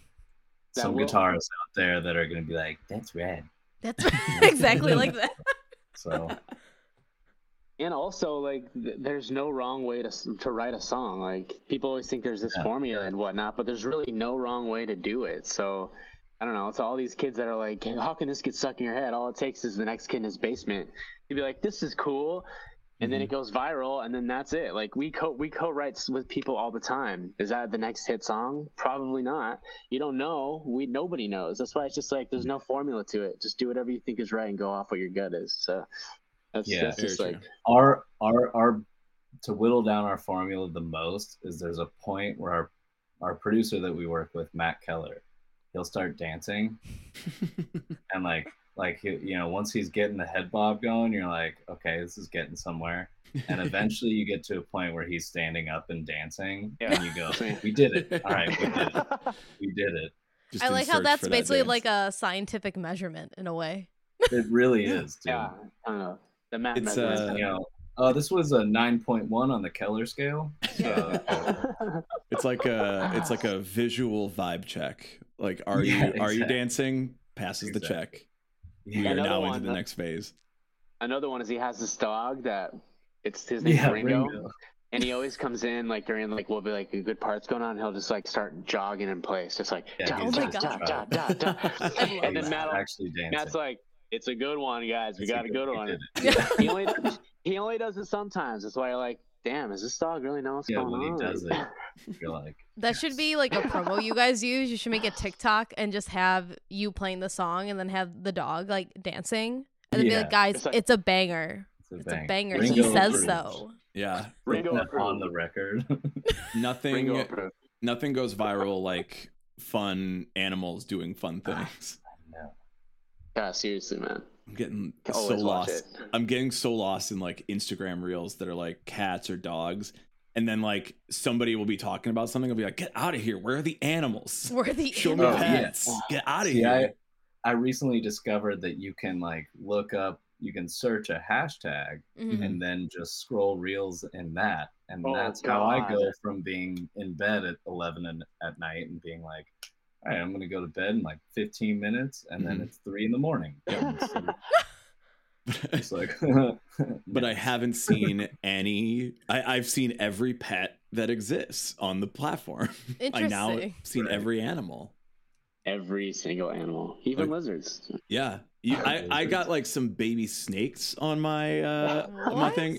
S3: That
S4: some
S3: will.
S4: guitarists out there that are going to be like, "That's rad."
S2: That's exactly like that.
S4: So
S3: And also, like, th- there's no wrong way to to write a song. Like, people always think there's this
S4: Yeah.
S3: formula and whatnot, but there's really no wrong way to do it. So, I don't know. It's all these kids that are like, "How can this get stuck in your head?" All it takes is the next kid in his basement to be like, "This is cool," and then it mm-hmm. goes viral, and then that's it. Like, we co we co-write with people all the time. Is that the next hit song? Probably not. You don't know. We nobody knows. That's why it's just like there's no formula to it. Just do whatever you think is right and go off what your gut is. So. That's,
S4: Yeah,
S3: that's just
S1: true.
S3: like
S4: our our our to whittle down our formula the most is there's a point where our our producer that we work with, Matt Keller, he'll start dancing and like like he, you know once he's getting the head bob going, you're like, okay, this is getting somewhere. And eventually you get to a point where he's standing up and dancing,
S3: Yeah.
S4: and you go, we did it. All right, we did it. We did it.
S1: Just
S2: I like how that's
S1: for that
S2: basically like a scientific measurement in a way.
S4: It really is, dude.
S3: Yeah, I don't know. The Matt
S1: It's,
S3: measurement
S1: uh,
S3: thing.
S4: you know, uh, this was a 9.1 on the Keller scale. So,
S1: It's like a it's like a visual vibe check. Like, are
S4: Yeah,
S1: you are you dancing? Passes the
S4: Exactly.
S1: check. We are
S3: Another
S1: now
S3: one,
S1: into the
S3: uh,
S1: next phase.
S3: Another one is he has this dog that it's his name's
S4: yeah,
S3: Ringo,
S4: Ringo.
S3: and he always comes in like during like we'll be like a good part's going on, and he'll just like start jogging in place, just like
S4: Yeah,
S3: jog,
S2: Oh my
S3: jog, jog,
S2: God.
S3: jog, jog, jog. and then
S4: He's
S3: Matt,
S4: actually dancing.
S3: Matt's like, "It's a good one, guys. We
S4: It's a
S3: got a good
S4: we
S3: one." he only he only does it sometimes. That's why you're like, "Damn, is this dog really know what's
S4: Yeah,
S3: going
S4: when he does it. You're like,
S2: That should be like a promo you guys use. You should make a TikTok and just have you playing the song and then have the dog like dancing. And then be like, guys,
S3: It's like-
S2: it's a banger.
S4: it's a,
S2: It's
S4: bang.
S2: a banger.
S4: Ringo
S2: he says
S4: approved.
S2: so.
S1: Yeah,
S3: Ringo
S4: on
S3: approved.
S4: the record.
S1: nothing nothing goes viral like fun animals doing fun things.
S3: Yeah, seriously, man.
S1: I'm getting so
S3: Always watch
S1: lost.
S3: it.
S1: I'm getting so lost in like Instagram reels that are like cats or dogs. And then like somebody will be talking about something. I'll be like, get out of here. Where are the animals?
S2: Where are the
S1: Show me
S4: Oh, yeah.
S1: pets. Get out of
S4: See,
S1: here.
S4: I, I recently discovered that you can like look up, you can search a hashtag
S2: Mhm.
S4: and then just scroll reels in that. And
S3: Oh,
S4: that's how I go from being in bed at 11 in, at night and being like, all right, I'm going to go to bed in like 15 minutes. And then
S1: Mhm.
S4: it's three in the morning. It's like,
S1: but I haven't seen any. I, I've seen every pet that exists on the platform. I now
S2: Interesting.
S1: seen
S4: Right.
S1: every animal.
S3: Every single animal, even
S1: Like-
S3: lizards.
S1: Yeah, you, I, I got like some baby snakes on my uh on my thing,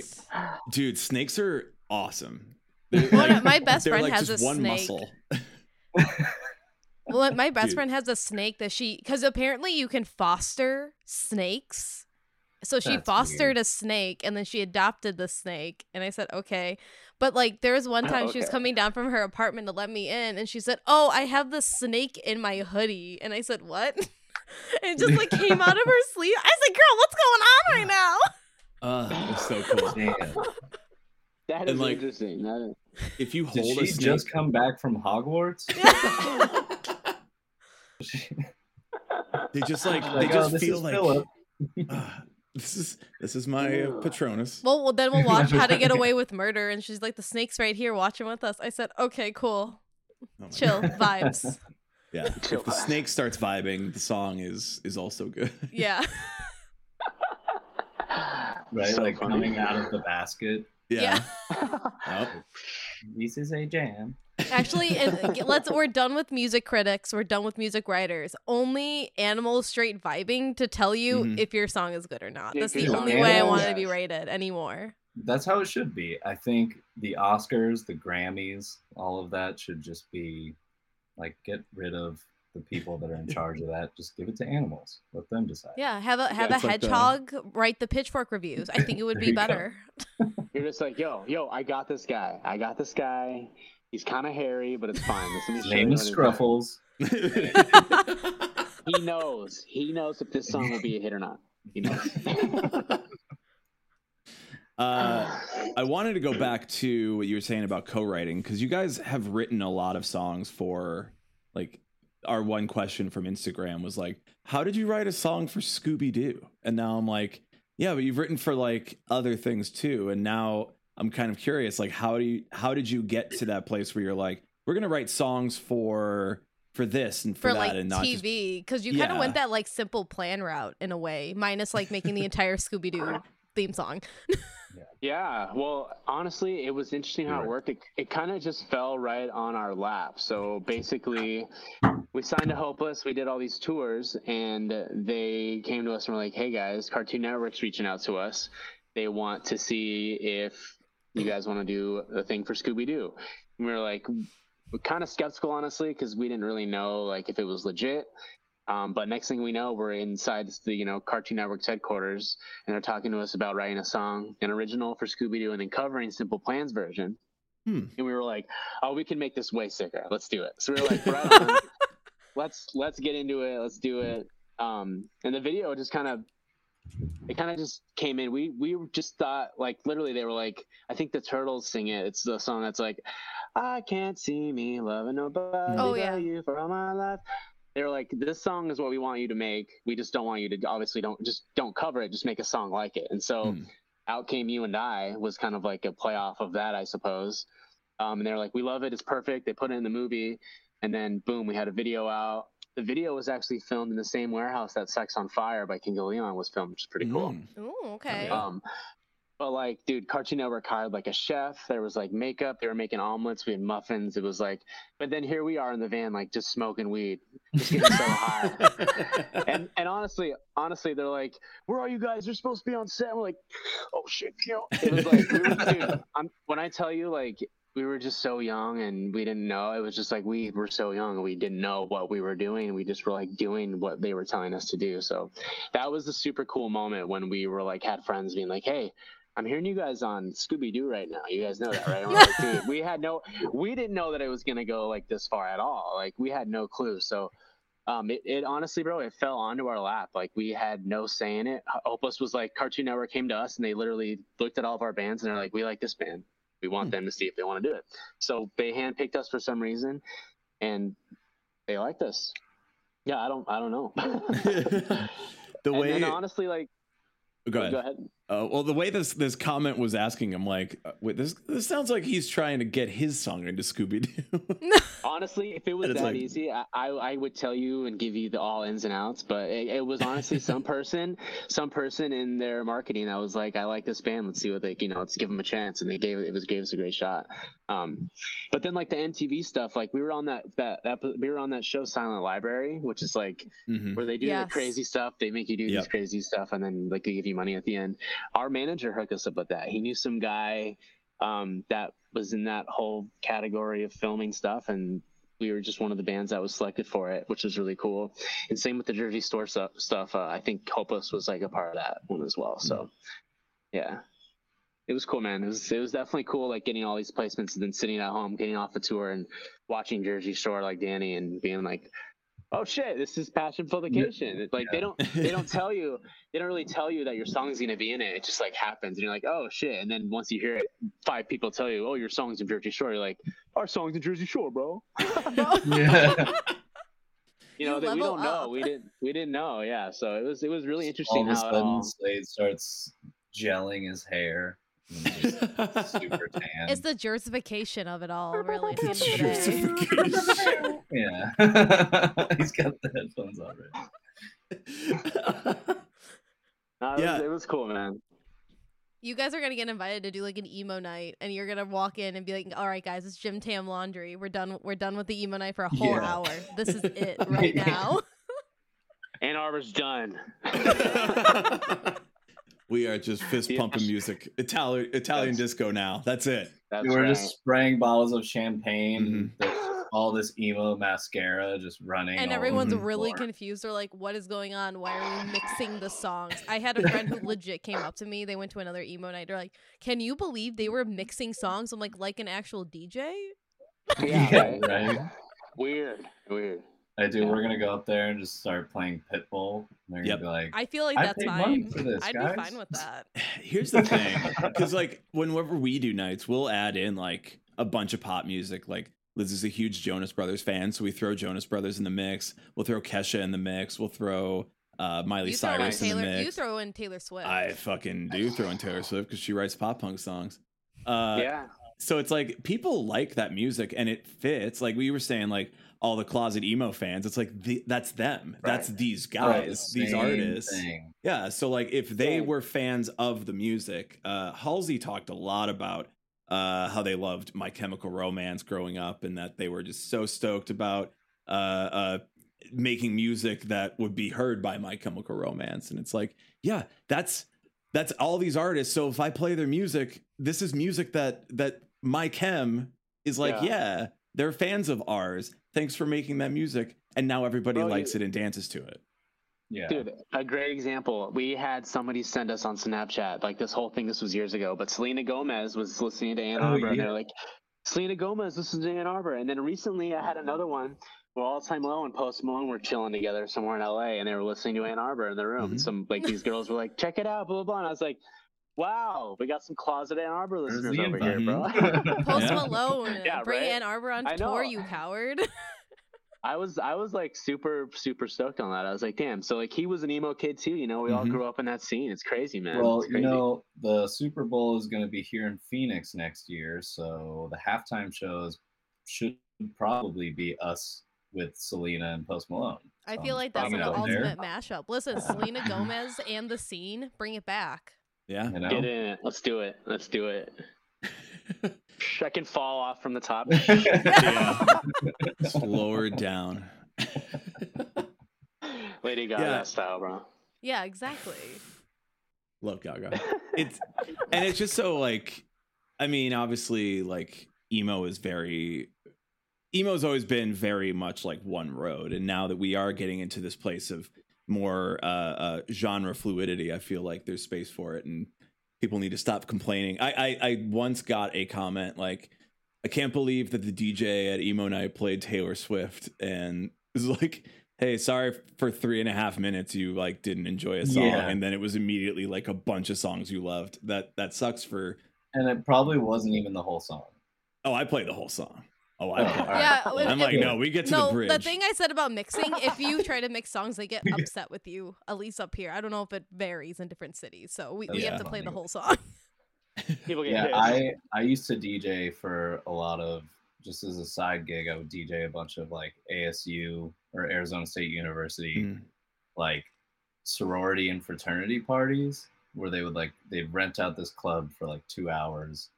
S1: dude. Snakes are awesome. They're,
S2: One of-
S1: like-
S2: my best friend
S1: like
S2: has
S1: just
S2: a
S1: one
S2: snake.
S1: muscle.
S2: Well, my best
S1: Dude.
S2: friend has a snake that she because apparently you can foster snakes. So she
S4: That's
S2: fostered
S4: weird.
S2: a snake and then she adopted the snake. And I said, okay. But like there was one time she was coming down from her apartment to let me in and she said, Oh, I have the snake in my hoodie. And I said, What? and it just like came out of her sleeve. I said, Girl, what's going on right now?
S1: Uh, it's so cool.
S4: Damn.
S3: That is
S1: And,
S3: is
S1: like-
S3: interesting. That is...
S1: If you
S4: Did
S1: hold a
S4: she
S1: snake,
S4: just come back from Hogwarts?
S1: They just like they just
S4: oh,
S1: feel like
S4: Philip.
S1: "Ah, this is this is my uh, Patronus.
S2: well, well, then we'll watch How to Get Away with Murder. And she's like, The snake's right here watching with us. I said, Okay, cool.
S1: Oh
S2: Chill
S1: God.
S2: vibes.
S1: Yeah,
S3: Chill
S1: if the
S3: vibes.
S1: snake starts vibing, the song is is also good.
S2: Yeah.
S4: Right?
S3: So
S4: like
S3: funny.
S4: coming out of the basket.
S1: Yeah. Yep.
S4: This is a jam.
S2: Actually, and let's we're done with music critics. We're done with music writers. Only animals straight vibing to tell you
S1: Mhm.
S2: if your song is good or not.
S3: If
S2: That's the only
S4: song
S2: way I want it to be rated anymore.
S4: That's how it should be. I think the Oscars, the Grammys, all of that should just be like get rid of the people that are in charge of that just give it to animals. Let them decide.
S2: Yeah, have a have a
S1: it's like the-
S2: hedgehog write the pitchfork reviews. I think it would be
S4: you
S2: better.
S3: You're just like, yo, yo, I got this guy. I got this guy. He's kind of hairy, but it's fine. Let me
S4: His
S3: show
S4: name is
S3: what he's like.
S4: Scruffles.
S3: He knows. He knows if this song will be a hit or not. He knows.
S1: uh, I wanted to go back to what you were saying about co-writing because you guys have written a lot of songs for like our one question from Instagram was like, "How did you write a song for Scooby Doo?" And now I'm like, "Yeah, but you've written for like other things too." And now I'm kind of curious, like, how do you how did you get to that place where you're like, "We're gonna write songs for for this and for,
S2: For
S1: that
S2: like
S1: and not just
S2: TV, because you kind of went that like simple plan route in a way, minus like making the entire Scooby Doo theme song.
S3: Yeah, well, honestly, it was interesting how it worked. It, it kind of just fell right on our lap. So basically, we signed to Hopeless. We did all these tours, and they came to us and were like, "Hey guys, Cartoon Network's reaching out to us. They want to see if you guys want to do a thing for Scooby Doo." And we were like, we're kind of skeptical, honestly, because we didn't really know like if it was legit. Um, but next thing we know, we're inside the you know Cartoon Network's headquarters, and they're talking to us about writing a song, an original for Scooby Doo, and then covering Simple Plan's version.
S1: Hmm.
S3: And we were like, "Oh, we can make this way sicker. Let's do it." So we were like, "Right on. let's let's get into it. Let's do it." Um, and the video just kind of it kind of just came in. We we just thought like literally they were like, I think the Turtles sing it. It's the song that's like, I can't see me loving nobody
S2: Oh,
S3: but
S2: yeah.
S3: you for all my life. They were like, this song is what we want you to make. We just don't want you to obviously don't just don't cover it. Just make a song like it. And so
S1: Hmm.
S3: out came you and I was kind of like a play off of that, I suppose. Um, and they're like, we love it. It's perfect. They put it in the movie, and then boom, we had a video out. The video was actually filmed in the same warehouse that "Sex on Fire" by Kings of Leon was filmed, which is pretty cool.
S1: Mm.
S2: Ooh, okay.
S3: Um, but like, dude, Cartoon Network hired like a chef. There was like makeup. They were making omelets. We had muffins. It was like, but then here we are in the van, like just smoking weed, just getting so high. And and honestly, honestly, they're like, "Where are you guys? You're supposed to be on set." And we're like, "Oh shit, you know." It was like, we were, dude, I'm, when I tell you, like, we were just so young and we didn't know. It was just like we were so young and we didn't know what we were doing. We just were like doing what they were telling us to do. So that was the super cool moment when we were like had friends being like, "Hey." I'm hearing you guys on Scooby Doo right now. You guys know that, right? Like, dude, we had no, we didn't know that it was gonna go like this far at all. Like we had no clue. So um, it, it honestly, bro, it fell onto our lap. Like we had no say in it. Opus was like Cartoon Network came to us and they literally looked at all of our bands and they're like, we like this band. We want
S1: Hmm.
S3: them to see if they want to do it. So they handpicked us for some reason, and they liked us. Yeah, I don't, I don't know.
S1: the
S3: and
S1: way
S3: then honestly, like,
S1: go ahead.
S3: go ahead.
S1: Uh, well, the way this this comment was asking him, like, uh, wait, this this sounds like he's trying to get his song into Scooby Doo.
S3: Honestly, if it was that
S1: like-
S3: easy, I, I I would tell you and give you the all ins and outs. But it, it was honestly some person, some person in their marketing that was like, I like this band. Let's see what they, you know, let's give them a chance. And they gave it was gave us a great shot. Um, but then like the MTV stuff, like we were on that that, that we were on that show Silent Library, which is like
S1: Mhm.
S3: where they do
S2: Yes.
S3: the crazy stuff. They make you do
S1: Yep.
S3: these crazy stuff, and then like they give you money at the end. Our manager hooked us up with that. He knew some guy um, that was in that whole category of filming stuff, and we were just one of the bands that was selected for it, which was really cool. And same with the Jersey Shore stuff. stuff uh, I think Hopeless was like a part of that one as well. So yeah. It was cool, man. It was it was definitely cool, like getting all these placements and then sitting at home, getting off the tour, and watching Jersey Shore like Danny, and being like, "Oh shit, this is passion vacation." It's like they don't they don't tell you they don't really tell you that your song's gonna be in it. It just like happens, and you're like, "Oh shit!" And then once you hear it, five people tell you, "Oh, your song's in Jersey Shore." You're like, "Our song's in Jersey Shore, bro."
S4: Yeah.
S3: You know
S2: You
S3: that we don't know.
S2: up.
S3: We didn't we didn't know. Yeah, so it was it was really
S4: All
S3: interesting
S4: of a
S3: how
S4: sudden,
S3: all.
S4: Slade starts gelling his hair. And he's just super tan.
S2: It's the jersification of it all, really. The end of the day.
S4: yeah. he's got the headphones on right.
S3: No, it,
S1: Yeah.
S3: was, it was cool, man.
S2: You guys are gonna get invited to do like an emo night, and you're gonna walk in and be like, "All right, guys, it's Gym Tan Laundry. We're done. We're done with the emo night for a whole
S4: Yeah.
S2: hour. This is it right now."
S3: Anarbor's done.
S1: We are just fist
S3: Yeah.
S1: pumping music, Italian Italian
S3: That's-
S1: disco now. That's it.
S3: That's
S4: We're
S3: right.
S4: just spraying bottles of champagne.
S1: Mhm.
S4: All this emo mascara just running.
S2: and everyone's really
S4: floor.
S2: confused. They're like, "What is going on? Why are we mixing the songs?" I had a friend who legit came up to me. They went to another emo night. They're like, "Can you believe they were mixing songs?" I'm like, "Like an actual DJ?"
S4: Yeah, right.
S3: Weird, weird.
S4: I do. We're gonna go up there and just start playing Pitbull. They're gonna be like,
S2: I feel like
S4: I
S2: that's fine.
S4: this,
S2: I'd
S4: guys.
S2: be fine with that.
S1: Here's the thing, because like whenever we do nights, we'll add in like a bunch of pop music. Like Liz is a huge Jonas Brothers fan, so we throw Jonas Brothers in the mix. We'll throw Kesha in the mix. We'll throw uh, Miley
S2: You throw in
S1: Cyrus in the mix.
S2: You throw in Taylor Swift.
S1: I fucking do throw in Taylor Swift because she writes pop punk songs. Uh,
S3: yeah.
S1: so it's like people like that music and it fits. Like we were saying, like all the closet emo fans. It's like the, that's them. That's
S3: Right.
S1: these
S4: Right,
S1: guys,
S4: the
S1: these artists.
S4: thing.
S1: Yeah. So like if they were fans of the music, uh Halsey talked a lot about uh how they loved My Chemical Romance growing up and that they were just so stoked about uh uh making music that would be heard by My Chemical Romance. And it's like, yeah, that's that's all these artists. So if I play their music, this is music that that my chem is like,
S3: Yeah.
S1: yeah, they're fans of ours. Thanks for making that music. And now everybody
S3: Bro,
S1: likes
S3: you-
S1: it and dances to it.
S4: Yeah.
S3: Dude, a great example. We had somebody send us on Snapchat, like this whole thing, this was years ago, but Selena Gomez was listening to Ann
S4: Oh,
S3: Arbor, and they're like, Selena Gomez, this is Anarbor. And then recently I had another one where All Time Low and Post Malone were chilling together somewhere in LA, and they were listening to Anarbor in the room.
S1: Mhm.
S3: And some, like, these girls were like, check it out, blah, blah, blah. And I was like, wow, we got some closet
S4: Anarbor
S3: listeners over here, bro.
S2: Post Malone.
S3: Yeah,
S2: Bring
S3: right?
S2: Anarbor on
S3: I
S2: tour,
S3: know.
S2: you coward.
S3: I was I was like super super stoked on that. I was like, damn. So like he was an emo kid too. You know, we all
S1: Mhm.
S3: grew up in that scene. It's crazy, man.
S4: Well,
S3: It's
S4: you know, the Super Bowl is going to be here in Phoenix next year, so the halftime shows should probably be us with Selena and Post Malone.
S2: I
S4: So
S2: feel
S4: I'm
S2: like that's an
S4: gonna there,
S2: ultimate mashup. Listen, Selena Gomez and the scene, bring it back.
S1: Yeah.
S4: You know?
S3: Get in it. Let's do it. Let's do it. I can fall off from the top.
S1: Yeah. Slower down.
S3: Lady Gaga
S1: Yeah.
S3: style, bro.
S2: Yeah, exactly.
S1: Love Gaga. It's and it's just so like I mean, obviously like emo is very emo's always been very much like one road. And now that we are getting into this place of more uh, uh genre fluidity, I feel like there's space for it and people need to stop complaining. I I, I once got a comment like I can't believe that the DJ at emo night played Taylor Swift and it was like hey sorry for three and a half minutes you like didn't enjoy a song
S4: Yeah.
S1: and then it was immediately like a bunch of songs you loved that that sucks for
S4: and it probably wasn't even the whole song.
S1: oh i played the whole song oh i
S4: Oh,
S1: played.
S4: all right.
S2: Yeah,
S1: i'm
S2: if-
S1: like no we get to
S2: no,
S1: the bridge
S2: the thing I said about mixing, if you try to mix songs, they get upset with you. At least up here, I don't know if it varies in different cities. So we, we
S1: Yeah.
S2: have to play the whole song.
S3: People get
S4: yeah. I I used to DJ for a lot of just as a side gig. I would DJ a bunch of like ASU or Arizona State University
S1: Mm.
S4: like sorority and fraternity parties where they would like they'd rent out this club for like two hours.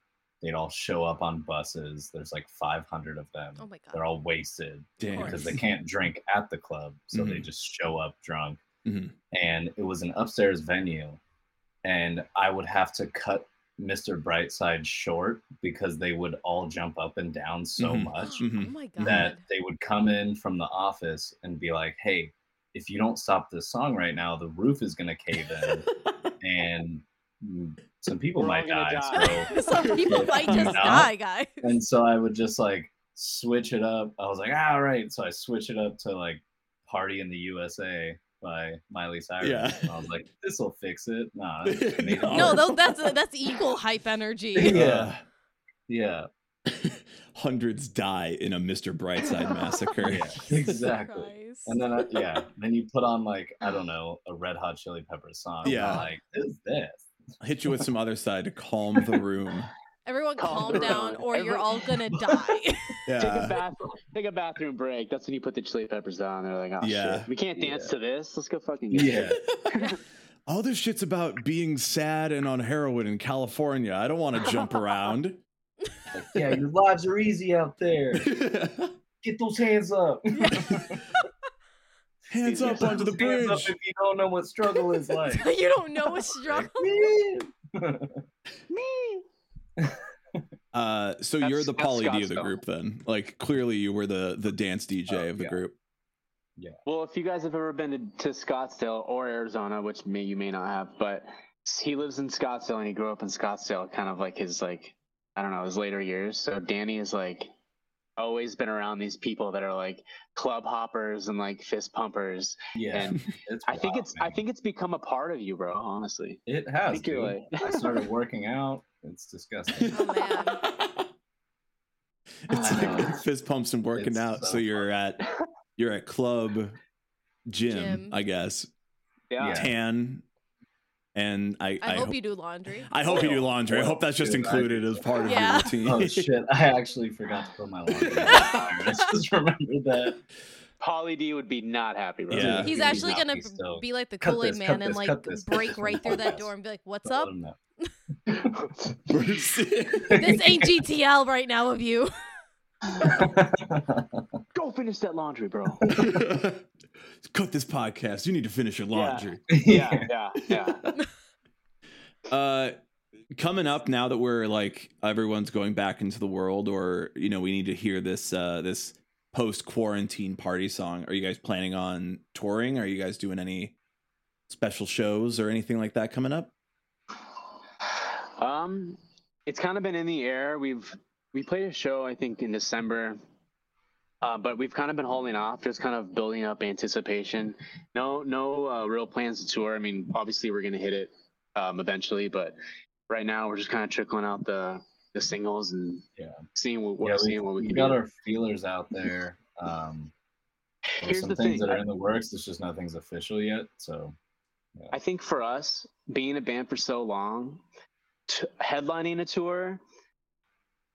S4: They'd all show up on buses. There's like 500 of them.
S2: Oh my god.
S4: They're all wasted
S1: Damn.
S4: because they can't drink at the club, so they
S1: Mhm.
S4: just show up drunk.
S1: Mhm.
S4: And it was an upstairs venue, and I would have to cut Mr. Brightside short because they would all jump up and down so
S1: Mhm.
S4: much
S2: oh
S1: Mhm.
S2: my god.
S4: that they would come in from the office and be like, "Hey, if you don't stop this song right now, the roof is gonna cave in, and some people
S3: We're
S4: might die."
S3: die.
S4: So
S2: Some people might just
S4: know?
S2: die, guys.
S4: and so I would just like switch it up. I was like, "Ah, all right." So I switch it up to like "Party in the USA" by Miley Cyrus.
S1: Yeah.
S4: And I was like, "This will fix it." Nah, it just made it
S1: No.
S2: No, that's that's equal hype energy.
S4: Yeah. yeah,
S1: hundreds die in a mr brightside massacre
S4: yeah, exactly.
S2: Christ.
S4: And then, I, yeah, then you put on like I don't know a Red Hot Chili Peppers song. and
S1: Yeah.
S4: I'm like what is this?
S1: I'll hit you with some other side to calm the room
S2: Everyone
S3: Calm
S2: calm down
S3: down.
S2: or you're all gonna die.
S3: Take a
S1: yeah
S3: bath, take a bathroom break. That's when you put the chili peppers on. They're like, oh
S1: Yeah.
S3: shit, we can't dance
S4: Yeah.
S3: to this. Let's go fucking get
S4: Yeah,
S1: all this shit's about being sad and on heroin in california i don't want to jump around
S4: yeah, your lives are easy out there. Get those hands up.
S1: Hands up onto the
S4: Hands up if you don't know what struggle is like.
S2: you don't know what struggle.
S4: Man.
S1: I Uh, so
S3: That's-
S1: you're the
S3: that's
S1: Pauly D of the group then. Like clearly you were the the dance DJ
S4: Oh,
S1: of the
S4: yeah.
S1: group. Yeah.
S3: Well, if you guys have ever been to, to Scottsdale or Arizona, which may you may not have, but he lives in Scottsdale and he grew up in Scottsdale, kind of like his like I don't know his later years. So Danny is like always been around these people that are like club hoppers and like fist pumpers.
S4: Yeah,
S3: And
S4: it's
S3: I think
S4: wild,
S3: it's I think it's become a part of you, bro. Honestly,
S4: it has.
S3: think you're
S4: dude.
S3: like
S4: I started working out. It's disgusting.
S2: Oh, man.
S1: it's like fist pumps and working
S4: It's
S1: out. So,
S4: so
S1: you're at you're at club gym,
S2: Gym.
S1: I guess.
S3: yeah.
S4: Yeah.
S1: Tan. And I
S2: I, hope
S1: ho-
S2: you do laundry.
S1: I hope you do
S4: oh.
S1: laundry. I hope that's just
S4: Dude,
S1: included
S4: do
S1: as part of
S2: Yeah.
S1: your routine.
S4: oh shit! I actually forgot to put my laundry. in the dryer. I just remembered that.
S3: Pauly D would be not happy, bro.
S1: Yeah.
S2: He's
S4: He's
S2: actually gonna
S4: be
S2: be like the Kool Aid Man
S4: cut
S2: and like
S4: this,
S2: break
S4: this
S2: right through that door and be like, "What's up?
S4: him know.
S1: Bruce.
S2: This ain't GTL right now of you."
S3: Go finish that laundry, bro.
S1: Cut this podcast. You need to finish your
S3: Yeah.
S1: laundry.
S3: yeah, yeah, yeah.
S1: Uh coming up now that we're like everyone's going back into the world or you know we need to hear this uh this post quarantine party song are you guys planning on touring are you guys doing any special shows or anything like that coming up
S3: Um, it's kind of been in the air. We've we played a show I think in December, uh, but we've kind of been holding off, just kind of building up anticipation. No, no uh, real plans to tour. I mean, obviously we're gonna hit it um, eventually, but right now we're just kind of trickling out the the singles and
S4: Yeah.
S3: seeing what, what
S4: yeah,
S3: seeing what we
S4: we
S3: can
S4: got
S3: do.
S4: our feelers out there. Um, there's
S3: Here's
S4: some
S3: the
S4: things
S3: thing.
S4: that are in the works. It's just nothing's official yet. So
S3: I think for us, being a band for so long, t- headlining a tour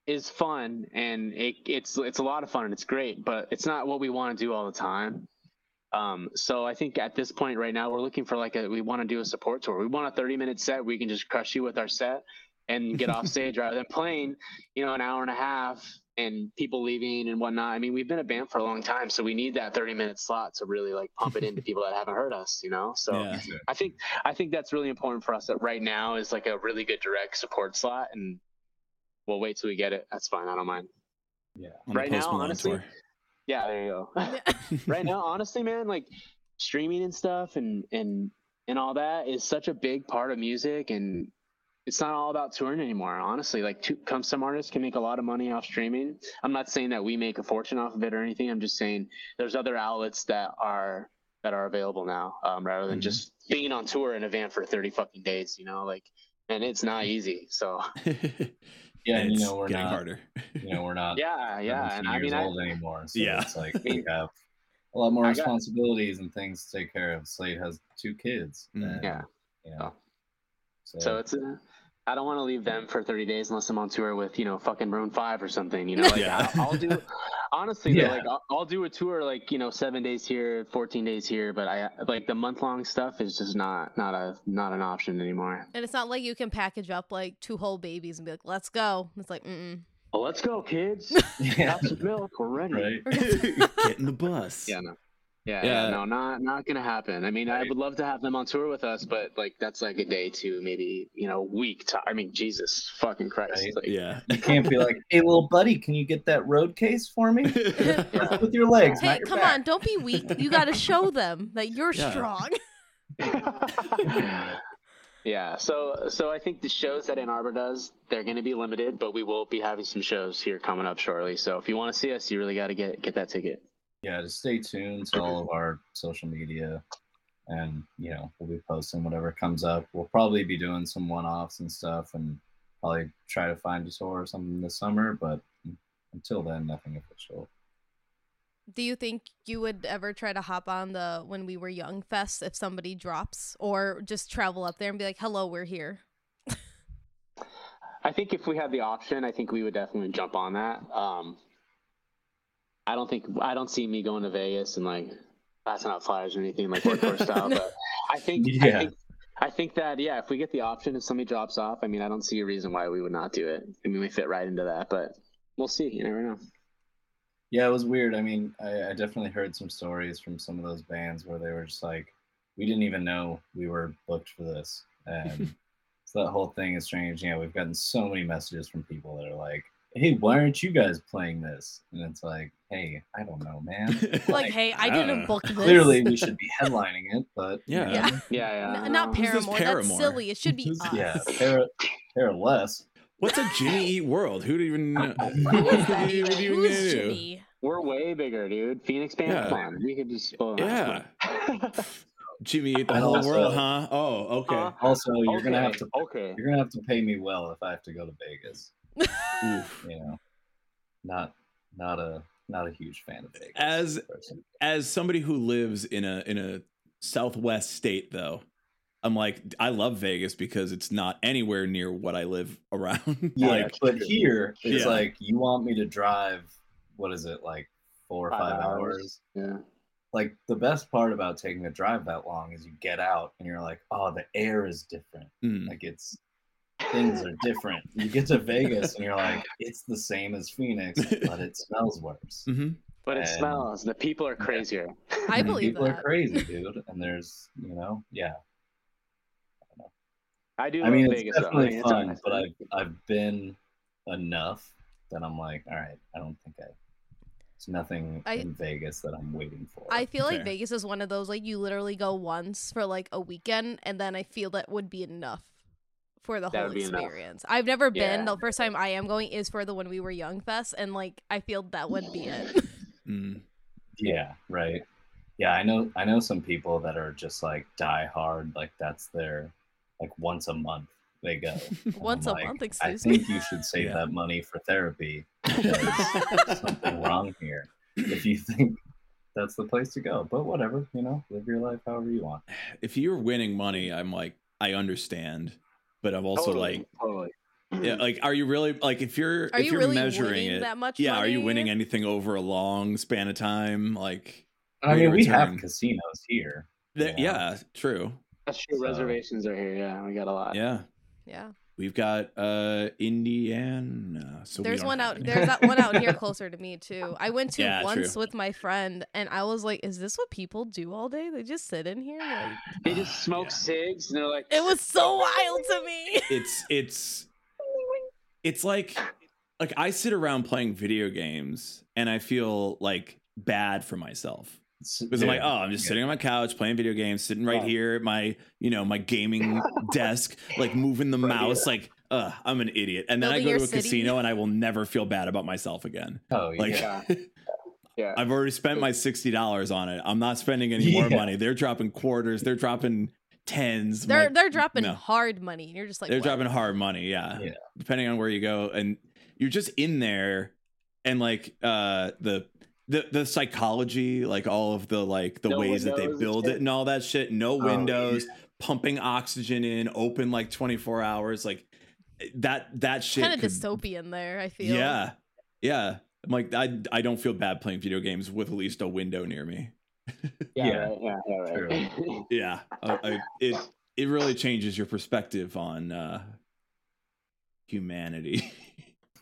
S3: is fun and it, it's it's a lot of fun and it's great, but it's not what we want to do all the time. Um, so I think at this point right now, we're looking for like a we want to do a support tour. We want a 30 minute set. We can just crush you with our set and get off stage rather than playing, you know, an hour and a half and people leaving and whatnot. I mean, we've been a band for a long time, so we need that 30 minute slot to really like pump it into people that haven't heard us, you know. So
S1: yeah
S3: I think I think that's really important for us. That right now is like a really good direct support slot, and we'll wait till we get it. That's fine. I don't mind.
S4: yeah,
S1: on the
S3: Right now, honestly,
S1: tour.
S3: Yeah, there you go. right now, honestly, man, like streaming and stuff and and and all that is such a big part of music, and it's not all about touring anymore. Honestly, like to, come some artists can make a lot of money off streaming. I'm not saying that we make a fortune off of it or anything. I'm just saying there's other outlets that are that are available now, um, rather than
S1: Mhm.
S3: just being on tour in a van for 30 fucking days. You know, like, and it's not easy. So
S4: yeah. And, you know we're
S1: getting
S4: not.
S1: harder
S4: You know we're not.
S3: yeah, yeah,
S4: 17
S3: and I
S4: years
S3: mean, I,
S4: old anymore. So
S1: Yeah.
S4: it's like we have a lot more
S3: I got-
S4: responsibilities and things to take care of. Slade has two kids.
S1: Mm.
S4: and,
S3: Yeah.
S4: You know, so,
S3: So it's uh, I don't want to leave them for 30 days unless I'm on tour with you know fucking Maroon Five or something. You know, like
S1: Yeah.
S3: I'll, I'll do. Honestly,
S4: Yeah.
S3: though, like I'll, I'll do a tour like you know seven days here, 14 days here, but I like the month long stuff is just not not a not an option anymore.
S2: And it's not like you can package up like two whole babies and be like, "Let's go." It's like, mm.
S3: Well, let's go, kids.
S4: yeah,
S3: Have some milk. We're ready.
S4: right.
S1: get in the bus
S3: Yeah, no. Yeah,
S1: Yeah.
S3: yeah, no, not not gonna happen. I mean, I would love to have them on tour with us, but like that's like a day to maybe you know week. To, I mean, Jesus fucking Christ!
S4: Right.
S3: Like,
S1: yeah
S4: You can't be like, "Hey, little buddy, can you get that road case for me?"
S3: Yeah.
S4: With your legs,
S2: "Hey,
S4: not your
S2: come
S4: back.
S2: on, don't be weak. You got to show them that you're
S1: Yeah.
S2: strong."
S3: yeah so so i think the shows that anarbor does they're going to be limited but we will be having some shows here coming up shortly so if you want to see us you really got to get get that ticket
S4: Yeah, just stay tuned to all of our social media, and you know we'll be posting whatever comes up. We'll probably be doing some one-offs and stuff, and probably try to find a tour or something this summer. But until then, nothing official.
S2: Do you think you would ever try to hop on the When We Were Young Fest if somebody drops, or just travel up there and be like, "Hello, we're here"?
S3: i think if we had the option i think we would definitely jump on that um i don't think i don't see me going to vegas and like passing out flyers or anything like workhorse style but i think i think I think that yeah, if we get the option, if somebody drops off, I mean, I don't see a reason why we would not do it. I mean, we fit right into that, but we'll see. You never know.
S4: Yeah, it was weird. I mean, I, I definitely heard some stories from some of those bands where they were just like, "We didn't even know we were booked for this," and So that whole thing is strange. Yeah, we've gotten so many messages from people that are like, "Hey, why aren't you guys playing this?" And it's like, "Hey, I don't know, man.
S2: Like, hey, I
S1: I
S2: didn't book this.
S4: Clearly, we should be headlining it, but you
S1: Yeah.
S2: Yeah.
S3: Yeah, yeah.
S2: N- not Paramore.
S1: Paramore?
S2: That's silly. It should be
S4: Who's-
S2: us.
S4: yeah, para, para less.
S1: What's a Jimmy Eat World? Who do you even?
S2: Who is that
S1: What do you
S2: even?
S1: even
S2: Who's
S1: do?
S2: Jimmy?
S3: We're way bigger, dude. Phoenix band,
S1: Yeah.
S3: come on. We could just. Oh,
S1: Yeah. Jimmy Eat the
S4: And
S1: whole
S4: also-
S1: world, huh? Oh, okay.
S3: Uh,
S4: Also, you're
S3: okay.
S4: gonna have to
S3: Okay.
S4: you're gonna have to pay me well if I have to go to Vegas.
S1: Oof.
S4: You know, not not a not a huge fan of Vegas.
S1: As-
S4: personally.
S1: As somebody who lives in a in a southwest state, though, I'm like, I love Vegas because it's not anywhere near what I live around.
S4: Yeah,
S1: like,
S4: but
S3: true.
S4: here it's
S1: Yeah.
S4: like you want me to drive. What is it like four or
S3: Five
S4: five,
S3: hours.
S4: hours?
S3: Yeah.
S4: Like the best part about taking a drive that long is you get out and you're like, oh, the air is different.
S1: mm,
S4: Like it's things are different. You get to Vegas and you're like, it's the same as Phoenix, but it smells worse.
S1: mhm.
S3: But it
S4: And-
S3: smells. The people are crazier.
S2: I believe
S4: People
S2: that.
S4: are crazy, dude. And there's, you know, yeah.
S3: I do
S4: I
S3: love
S4: mean, it's
S3: Vegas though. I
S4: definitely
S3: mean, it's
S4: fun,
S3: nice.
S4: but I've I've been enough that I'm like, all right, I don't think I. There's nothing
S2: I-
S4: in Vegas that I'm waiting for.
S2: I feel like
S1: Fair.
S2: Vegas is one of those like you literally go once for like a weekend, and then I feel that would be enough for the
S3: That
S2: whole
S3: would enough.
S2: experience. I've never been. The first time I am going is for the when we were young fest, and like I feel that would be it.
S1: Mm.
S4: Yeah, right. Yeah, I know. I know some people that are just like die hard. Like that's their like once a month they go.
S2: Once
S4: I'm
S2: a
S4: like,
S2: month,
S4: I
S2: excuse me.
S4: I think you should save
S1: Yeah.
S4: that money for therapy. Something wrong here. If you think that's the place to go, but whatever, you know, live your life however you want.
S1: if you're winning money, I'm like, I understand, but I'm also
S3: Totally,
S1: like,
S3: totally.
S1: yeah, like, are you really like if you're
S2: Are
S1: if
S2: you
S1: you're
S2: really
S1: measuring it?
S2: that much?
S1: yeah, are you winning anything over a long span of time? Like,
S4: I mean, we have casinos here.
S1: th-
S4: Yeah.
S1: yeah, true.
S3: That's true.
S4: So-
S3: Reservations are here. Yeah, we got a lot.
S1: Yeah,
S2: Yeah,
S1: we've got uh Indiana. So
S2: there's one out. There's that one out here closer to me too. I went to
S1: Yeah,
S2: once
S1: true.
S2: with my friend, and I was like, "Is this what people do all day? They just sit in here?" Like,
S3: They just smoke
S1: Yeah.
S3: cigs and they're like,
S2: it was so wild to me.
S1: it's it's it's like like I sit around playing video games and I feel like bad for myself. Because I'm like, oh, I'm just
S4: Yeah.
S1: sitting on my couch playing video games, sitting right
S3: Yeah.
S1: here at my, you know, my gaming desk, like moving the
S3: Right
S1: mouse, like, uh, I'm an idiot. And then
S2: Building
S1: I go to a
S2: city.
S1: casino and I will never feel bad about myself again.
S4: Oh
S1: Like,
S4: yeah.
S3: Yeah. yeah.
S1: I've already spent my sixty dollars on it. I'm not spending any more
S4: Yeah.
S1: money. They're dropping quarters. They're dropping tens.
S2: They're
S1: like,
S2: they're dropping
S1: no.
S2: hard money, and you're just like,
S1: they're
S2: what?
S1: dropping hard money. Yeah.
S4: Yeah.
S1: Depending on where you go, and you're just in there, and like uh the. The, the psychology, like all of the like the
S3: No
S1: ways that they build it and all that shit, no
S4: Oh,
S1: windows, pumping oxygen in, open like 24 hours, like that that shit
S2: kind of dystopian there. I feel.
S1: Yeah. Yeah. I'm like I I don't feel bad playing video games with at least a window near me.
S3: yeah,
S4: Yeah.
S3: yeah, yeah, right.
S1: Yeah. I, I, it it really changes your perspective on uh humanity.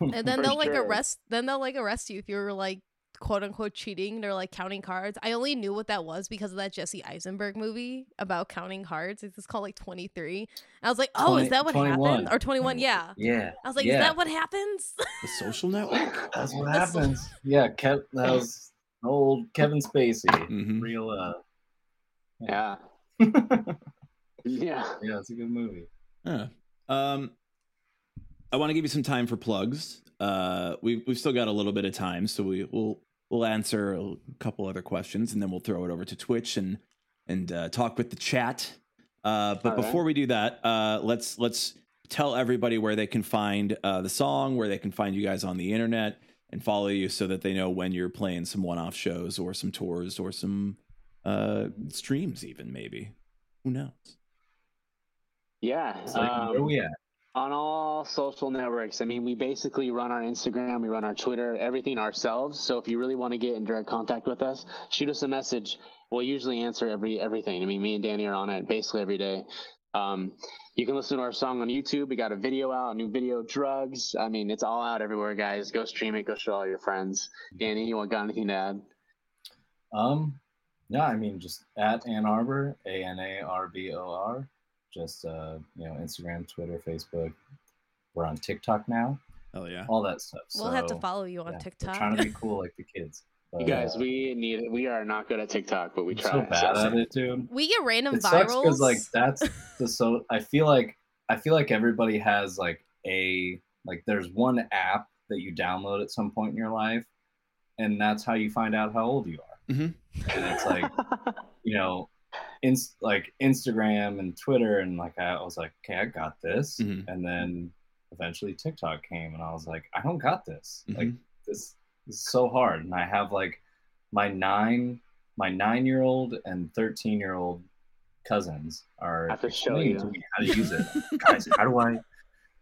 S2: And then
S3: For
S2: they'll like arrest. Then they'll like arrest you if you're like quote unquote cheating. They're like counting cards. I only knew what that was because of that Jesse Eisenberg movie about counting cards. It's called like 23. I was like, oh, is that what
S4: 21.
S2: happened? Or 21? Yeah.
S4: Yeah.
S2: I was like,
S4: yeah.
S2: is that what happens?
S1: the social network?
S4: That's what
S2: That's-
S4: happens. Yeah, Kev, that was old Kevin Spacey.
S1: Mhm.
S4: Real, uh,
S3: yeah. Yeah.
S4: yeah, it's a good movie.
S1: Yeah. Um, I want to give you some time for plugs. Uh, we've we've still got a little bit of time, so we will we'll answer a couple other questions, and then we'll throw it over to Twitch and and uh, talk with the chat. Uh, but
S3: All right.
S1: before we do that, uh, let's let's tell everybody where they can find uh, the song, where they can find you guys on the internet, and follow you so that they know when you're playing some one-off shows or some tours or some uh, streams, even maybe. Who knows?
S3: Yeah.
S4: So, where
S3: um,
S4: we at?
S3: On all social networks. I mean, we basically run our Instagram, we run our Twitter, everything ourselves. So if you really want to get in direct contact with us, shoot us a message. We'll usually answer every everything. I mean, me and Danny are on it basically every day. Um, you can listen to our song on YouTube. We got a video out, a new video, drugs. I mean, it's all out everywhere, guys. Go stream it. Go show all your friends. Danny, you want got anything to add?
S4: Um, yeah, I mean, just at Anarbor, A N A R B O R. just uh, you know Instagram, Twitter, Facebook. We're on TikTok now.
S1: Oh yeah.
S4: All that stuff.
S2: We'll have to follow you on
S4: yeah,
S2: TikTok.
S4: trying to be cool like the kids.
S3: You guys,
S4: uh,
S3: we need it. We are not good at TikTok, but we try.
S4: so bad at it, dude.
S2: we get random
S4: it sucks
S2: virals.
S4: because like that's the so I feel like I feel like everybody has like a like there's one app that you download at some point in your life, and that's how you find out how old you are.
S1: Mm-hmm.
S4: And it's like you know, in like Instagram and Twitter, and like I was like, okay, I got this,
S1: Mhm.
S4: and then eventually TikTok came, and I was like, I don't got this. Like
S1: Mhm.
S4: this, this is so hard, and I have like my nine my nine year old and thirteen year old cousins are
S3: I have to show you.
S4: to me how to use it. Guys, how do I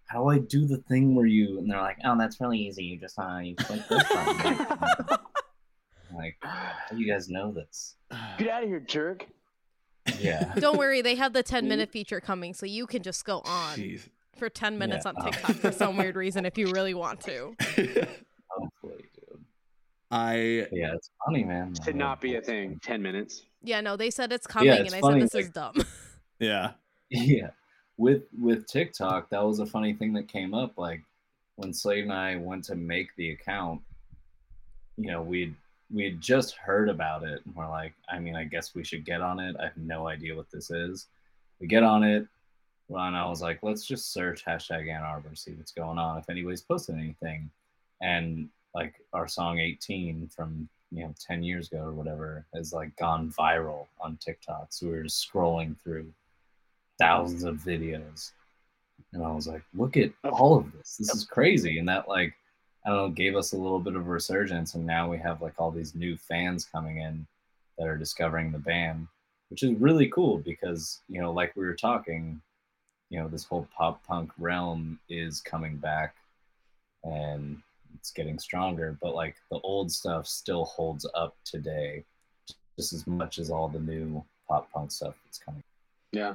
S4: how do I do the thing where you and they're like, oh, that's really easy. You just uh, you click this button. Like, how do you guys know this?
S3: Get out of here, jerk.
S4: Yeah.
S2: Don't worry, they have the 10 mm-hmm. minute feature coming, so you can just go on
S1: Jeez.
S2: for 10 minutes
S4: Yeah.
S2: on oh. TikTok for some weird reason if you really want to.
S4: Hopefully, dude.
S1: I
S4: Yeah, it's funny, man.
S3: Should not be a thing. Ten minutes.
S2: Yeah, no, they said it's coming,
S4: it's
S2: and I said this is dumb.
S1: yeah.
S4: Yeah. With with TikTok, that was a funny thing that came up. Like when Slade and I went to make the account, you know, we'd we had just heard about it and we're like, I mean, I guess we should get on it. I have no idea what this is. We get on it. Well, and I was like, let's just search hashtag Anarbor, see what's going on, if anybody's posted anything. And like our song 18 from you know 10 years ago or whatever has like gone viral on TikTok. So we were just scrolling through thousands of videos. And I was like, look at all of this. This is crazy. And that like I don't know, gave us a little bit of a resurgence and now we have like all these new fans coming in that are discovering the band, which is really cool because, you know, like we were talking, you know, this whole pop punk realm is coming back and it's getting stronger, but like the old stuff still holds up today just as much as all the new pop punk stuff that's coming.
S3: Yeah.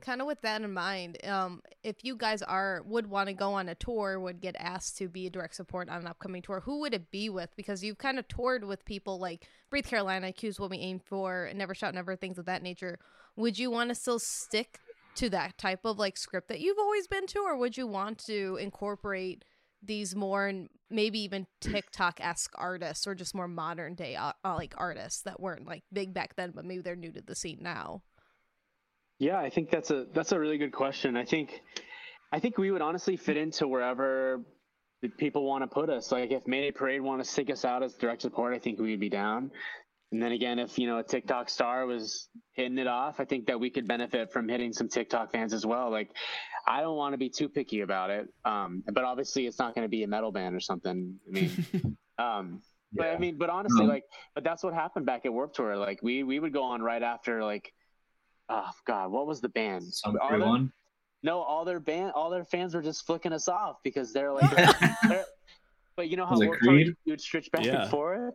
S2: Kind of with that in mind, um, if you guys are would want to go on a tour, would get asked to be a direct support on an upcoming tour, who would it be with? Because you've kind of toured with people like Breathe Carolina, Accuse What We Aim For, Never Shout Never, things of that nature. Would you want to still stick to that type of like script that you've always been to, or would you want to incorporate these more and maybe even TikTok esque artists or just more modern day uh, like artists that weren't like big back then, but maybe they're new to the scene now?
S3: Yeah, I think that's a that's a really good question. I think I think we would honestly fit into wherever people want to put us. Like if Mayday Parade want to stick us out as direct support, I think we'd be down. And then again, if you know a TikTok star was hitting it off, I think that we could benefit from hitting some TikTok fans as well. Like I don't want to be too picky about it, um, but obviously it's not going to be a metal band or something. I mean, um, but I mean, but honestly,
S4: Um,
S3: like, but that's what happened back at Warped Tour. Like we we would go on right after like, oh god, what was the band?
S4: Some
S3: All their-
S4: one.
S3: no, all their band, all their fans were just flicking us off because they're like, they're- but you know how
S4: Was it
S3: Warped Tour,
S4: Creed?
S3: you would stretch back
S1: Yeah.
S3: and forth.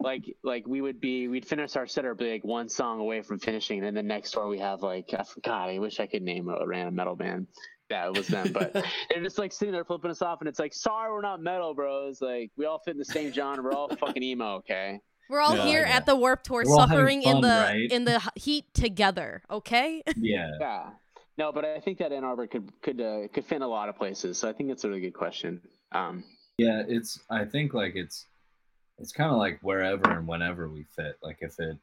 S3: like, like we would be, we'd finish our set or be like one song away from finishing, and then the next tour we have like, God. I wish I could name a random metal band. Yeah, it was them, but they're just like sitting there flipping us off, and it's like, sorry, we're not metal, bros. Like, we all fit in the same genre. We're all fucking emo, okay?
S2: We're all
S1: Yeah,
S2: here
S4: yeah.
S2: at the Warped Tour,
S4: We're all having
S2: suffering in the
S4: right?
S2: in the heat together. Okay.
S4: Yeah.
S3: Yeah. No, but I think that Anarbor could could uh, could fit in a lot of places. So I think it's a really good question. Um,
S4: Yeah, it's I think like it's it's kind of like wherever and whenever we fit. Like if it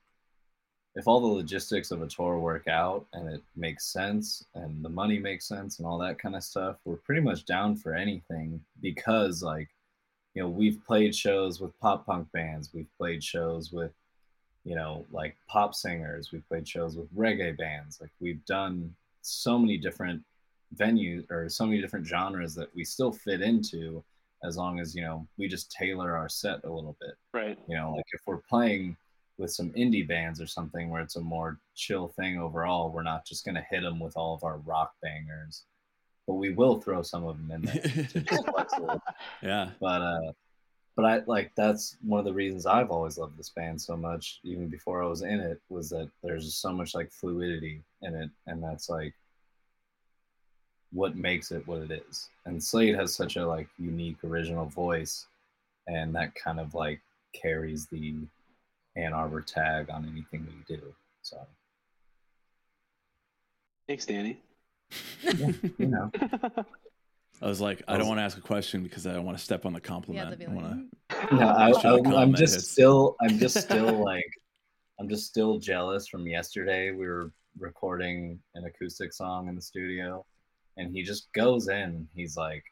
S4: if all the logistics of a tour work out and it makes sense and the money makes sense and all that kind of stuff, we're pretty much down for anything because like you know, we've played shows with pop punk bands, we've played shows with you know, like pop singers, we've played shows with reggae bands. Like we've done so many different venues or so many different genres that we still fit into as long as you know we just tailor our set a little bit
S3: right.
S4: you know like if we're playing with some indie bands or something where it's a more chill thing overall we're not just going to hit them with all of our rock bangers but we will throw some of them in there to just flex a little.
S1: yeah.
S4: but uh but i like that's one of the reasons i've always loved this band so much even before i was in it was that there's so much like fluidity in it and that's like what makes it what it is and slade has such a like unique original voice and that kind of like carries the anarbor tag on anything we do so
S3: Thanks, Danny.
S4: You know,
S1: I was like, I don't want to ask a question because I don't want to step on the compliment.
S2: they'd be
S1: I
S2: like,
S1: want
S2: "Mm."
S4: no, I,
S1: Should have
S4: I, I'm just
S1: hits.
S4: still, I'm just still like, I'm just still jealous from yesterday. We were recording an acoustic song in the studio, and he just goes in. He's like,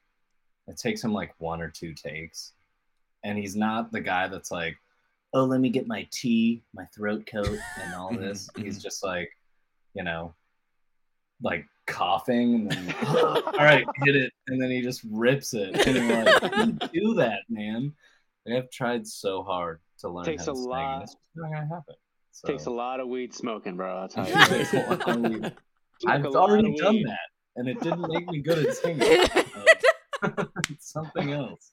S4: it takes him like one or two takes, and he's not the guy that's like, oh, let me get my tea, my throat coat, and all this. He's just like, you know, like coughing, and then all right, hit it, and then he just rips it. And like, do you do that, man? They have tried so hard to learn
S3: Takes
S4: how
S3: a
S4: sing,
S3: lot-
S4: and it's just not gonna happen. So,
S3: Takes a lot of weed smoking, bro. i'll tell you
S4: takes a lot of weed. i've
S3: a lot
S4: already
S3: of
S4: done
S3: weed.
S4: that, and it didn't make me good at singing. Uh, it's something else.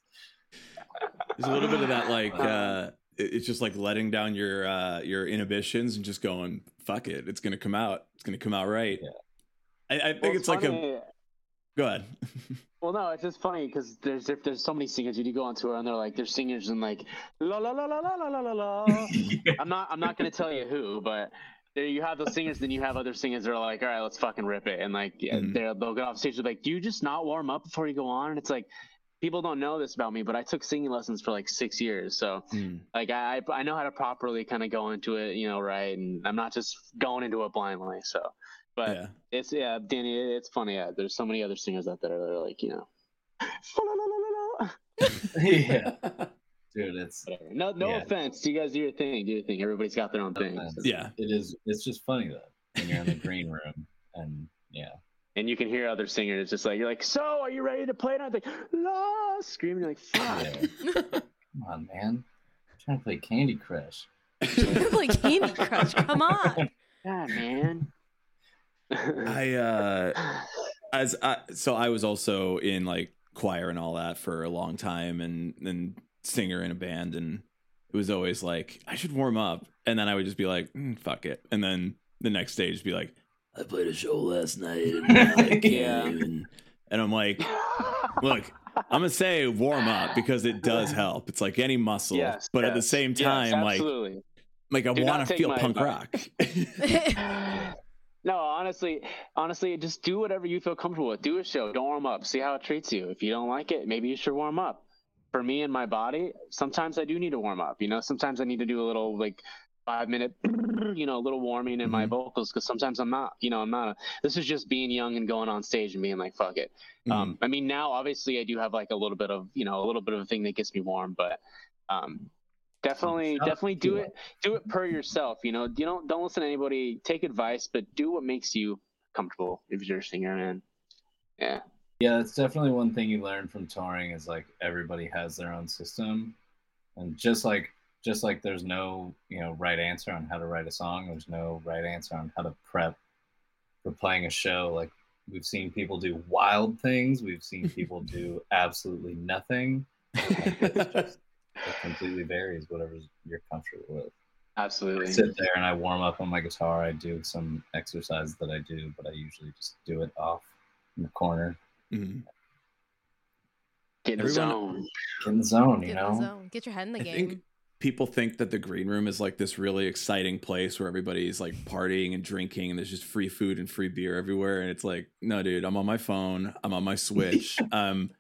S1: There's a little bit of that, like uh, it's just like letting down your uh, your inhibitions and just going, "Fuck it, it's gonna come out. It's gonna come out right."
S4: Yeah.
S1: I, I think
S3: Well,
S1: it's like a. Go ahead.
S3: Well, no, it's just funny because there's there- there's so many singers. You do go on tour and they're like they're singers and like la la la la la la la la. I'm not I'm not gonna tell you who, but there you have those singers. Then you have other singers that are like, all right, let's fucking rip it, and like yeah,
S1: Mhm.
S3: they're they'll get off stage. Like, do you just not warm up before you go on? And it's like people don't know this about me, but I took singing lessons for like six years, so
S1: Mm.
S3: like I I know how to properly kind of go into it, you know, right, and I'm not just going into it blindly. So, but
S1: yeah.
S3: it's yeah, Danny. It's funny. Yeah, there's so many other singers out there that are like, you know,
S4: yeah, dude, it's
S3: whatever. No, no
S4: Yeah.
S3: offense. You guys do your thing. Do your thing. Everybody's got their own thing.
S4: offense.
S1: Yeah.
S4: It is. It's just funny though when you're in the green room and yeah.
S3: And you can hear other singers just like you're like, so are you ready to play? And I'm like, la, screaming You're like, fuck.
S4: yeah. Come on, man. I'm trying to play Candy Crush.
S2: like Candy Crush. Come on.
S3: Yeah, man.
S1: I uh as I, so I was also in like choir and all that for a long time and and singer in a band and it was always like I should warm up and then I would just be like mm, fuck it and then the next day just be like I played a show last night and
S3: yeah.
S1: Even. and I'm like look I'm gonna say warm up because it does help it's like any muscle
S3: Yes,
S1: but at the
S3: yes,
S1: same
S3: yes,
S1: time like like I want to feel punk
S3: advice.
S1: rock
S3: no, honestly, honestly, just do whatever you feel comfortable with. Do a show, don't warm up. See how it treats you. If you don't like it, maybe you should warm up. For me and my body, sometimes I do need to warm up. You know, sometimes I need to do a little like five minute, you know, a little warming in my
S1: Mhm.
S3: vocals because sometimes I'm not. You know, I'm not. A, this is just being young and going on stage and being like, fuck it.
S1: Mm-hmm.
S3: Um, I mean, now obviously I do have like a little bit of, you know, a little bit of a thing that gets me warm, but um, definitely, definitely do it, do it per yourself. You know, you don't don't listen to anybody. Take advice, but do what makes you comfortable. If you're a singer, man. Yeah,
S4: Yeah, that's definitely one thing you learn from touring is like everybody has their own system, and just like just like there's no you know right answer on how to write a song, there's no right answer on how to prep for playing a show. Like we've seen people do wild things, we've seen people do absolutely nothing. It's just, it completely varies, whatever you're comfortable with. I
S3: absolutely.
S4: sit there and I warm up on my guitar. I do some exercises that I do, but I usually just do it off in the corner.
S1: Mhm.
S3: Get in the zone.
S4: Get in the zone, you
S2: Get in
S4: know?
S2: the zone. Get your head in the
S1: I
S2: game.
S1: think people think that the green room is like this really exciting place where everybody's like partying and drinking and there's just free food and free beer everywhere and it's like no dude i'm on my phone i'm on my switch i'm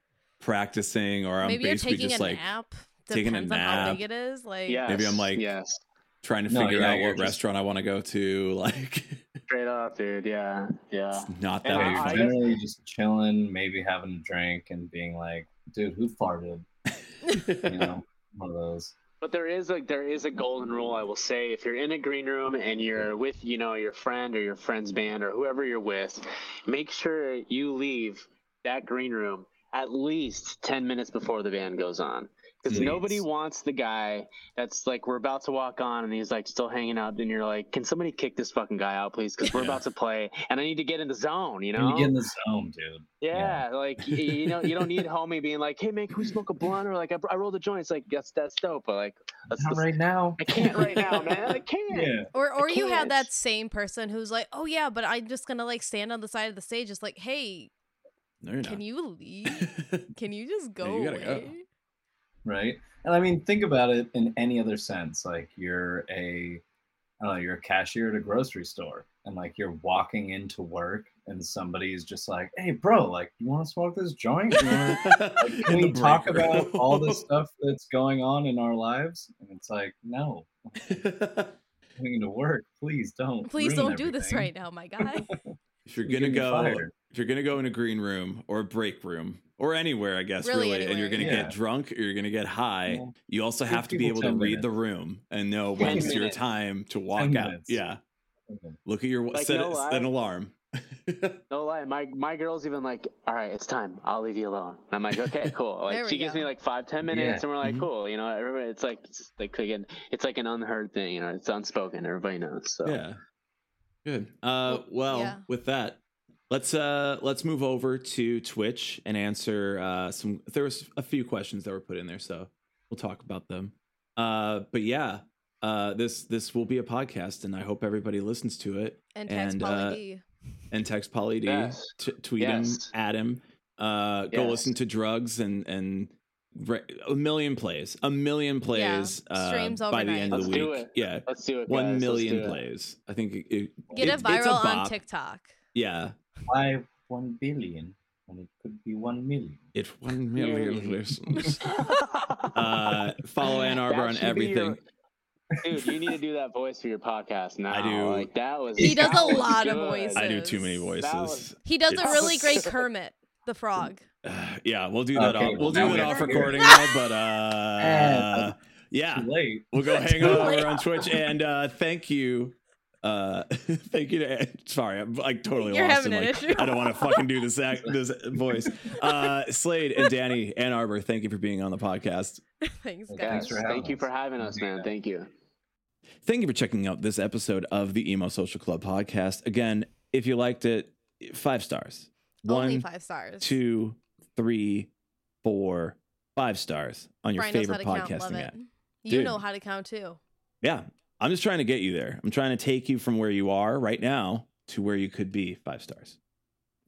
S1: practicing or i'm
S2: Maybe you're
S1: basically
S2: taking
S1: just
S2: a
S1: like
S2: nap.
S1: Taking a
S2: Depends on how
S1: nap.
S2: big it is. Like
S3: Yes,
S1: Maybe I'm like-
S3: yes,
S1: trying to
S4: No,
S1: figure
S4: yeah,
S1: out what
S4: just-
S1: restaurant i want to go to like
S3: straight up, dude. Yeah, yeah.
S1: it's not that
S3: And
S1: much
S3: I-
S4: Maybe generally just chilling, maybe having a drink and being like, dude, who farted? You know, one of those.
S3: But there is a there is a golden rule I will say if you're in a green room and you're with you know your friend or your friend's band or whoever you're with, make sure you leave that green room at least 10 minutes before the band goes on. Because nobody wants the guy that's like, we're about to walk on and he's like still hanging out. And you're like, can somebody kick this fucking guy out, please? Because we're
S1: Yeah.
S3: about to play and I need to get in the zone, you know?
S4: you get in the zone, dude.
S3: Yeah, like you know, you don't need homie being like, "Hey man, can we smoke a blunt?" or like, "I, I rolled a joint." It's like that's that's dope, but like, let's,
S4: Not
S3: let's-
S4: right now.
S3: I can't right now, man. I can't.
S4: Yeah.
S2: Or or you have
S3: can't.
S2: that same person who's like, oh yeah, but I'm just gonna like stand on the side of the stage. It's like, hey,
S1: no
S2: can
S1: not
S2: you leave? Can you just go
S1: you gotta go.
S2: Away?
S4: right? And I mean, think about it in any other sense. Like you're a I don't know, you're a cashier at a grocery store and like you're walking into work and somebody's just like, hey, bro, like, you want to smoke this joint? You wanna- like, can
S1: In
S4: we talk
S1: break
S4: about all the stuff that's going on in our lives? And it's like, no, going into work, please don't.
S2: Please don't do this right now, my guy.
S1: if you're
S4: You're
S1: gonna
S4: gonna
S1: go,
S4: fired.
S1: If you're gonna go in a green room or a break room or anywhere, I guess
S2: Really
S1: really, and you're gonna
S4: Yeah.
S1: get drunk or you're gonna get high,
S4: Well,
S1: you also
S4: give
S1: have to be able to
S4: 10
S1: read the room and know
S3: 10
S1: when's your time to walk out. Yeah,
S4: Okay.
S1: look at your
S3: Like,
S1: set,
S3: no
S1: set an alarm.
S3: No lie, my my girl's even like, all right, it's time. I'll leave you alone. I'm like, okay, cool. Like
S2: we
S3: she gives me
S2: go.
S3: like five, ten minutes,
S4: Yeah.
S3: and we're like,
S1: Mhm.
S3: cool. You know, everybody, it's like it's like again, it's like an unheard thing. You know, it's unspoken. Everybody knows. So
S1: Yeah. Good. Uh
S2: Well,
S1: well,
S2: yeah.
S1: with that, let's uh let's move over to Twitch and answer uh some there was a few questions that were put in there, so we'll talk about them. Uh but yeah, uh this this will be a podcast and I hope everybody listens to it
S2: And text
S1: And,
S2: Pauly
S1: uh,
S2: D.
S1: and text Pauly D,
S3: Yes.
S1: t- tweet him, at him, uh go
S3: Yes.
S1: listen to drugs and and re- a million plays, a million plays uh
S2: streams
S1: by the end of the
S3: Let's do
S1: week.
S3: it.
S1: Yeah.
S3: let's do it. Guys.
S1: Million
S3: do it.
S1: plays. I think it, it,
S2: Get
S1: it's-
S2: it
S1: it's a
S2: viral on. TikTok.
S1: Yeah,
S4: Why one billion And it could be one million?
S1: It's one million
S3: Yeah.
S1: listeners. Uh, follow Anarbor
S3: That
S1: on everything.
S3: your- Dude, you need to do that voice for your podcast now.
S1: I do.
S3: Like that was.
S2: He does a
S3: was
S2: lot of voices.
S1: I do too many voices.
S3: was-
S2: He does a
S1: It's-
S2: really great Kermit the Frog.
S1: yeah, we'll do that.
S4: Okay,
S1: off, we'll
S4: well,
S1: do
S4: now
S1: it off
S4: have to hear
S1: recording
S4: it.
S1: though. But uh, yeah,
S4: Too late.
S1: we'll go hang out over on Twitch. And uh, thank you. Uh, thank you to. Sorry, I'm like totally
S2: You're
S1: lost. in,
S2: having an
S1: like,
S2: issue.
S1: I don't want to fucking do this act, this voice. Uh, Slade and Danny Anarbor, thank you for being on the podcast.
S2: Thanks, guys.
S4: thanks for having
S3: thank you for having us, man. Thank you.
S1: Thank you for checking out this episode of the Emo Social Club podcast. Again, if you liked it, five stars.
S2: Only
S1: One,
S2: five stars.
S1: two, three, four, five stars on your
S2: Brian
S1: favorite
S2: how count.
S1: Podcasting app.
S2: You
S1: Dude.
S2: know how to count too.
S1: Yeah, I'm just trying to get you there. I'm trying to take you from where you are right now to where you could be. Five stars.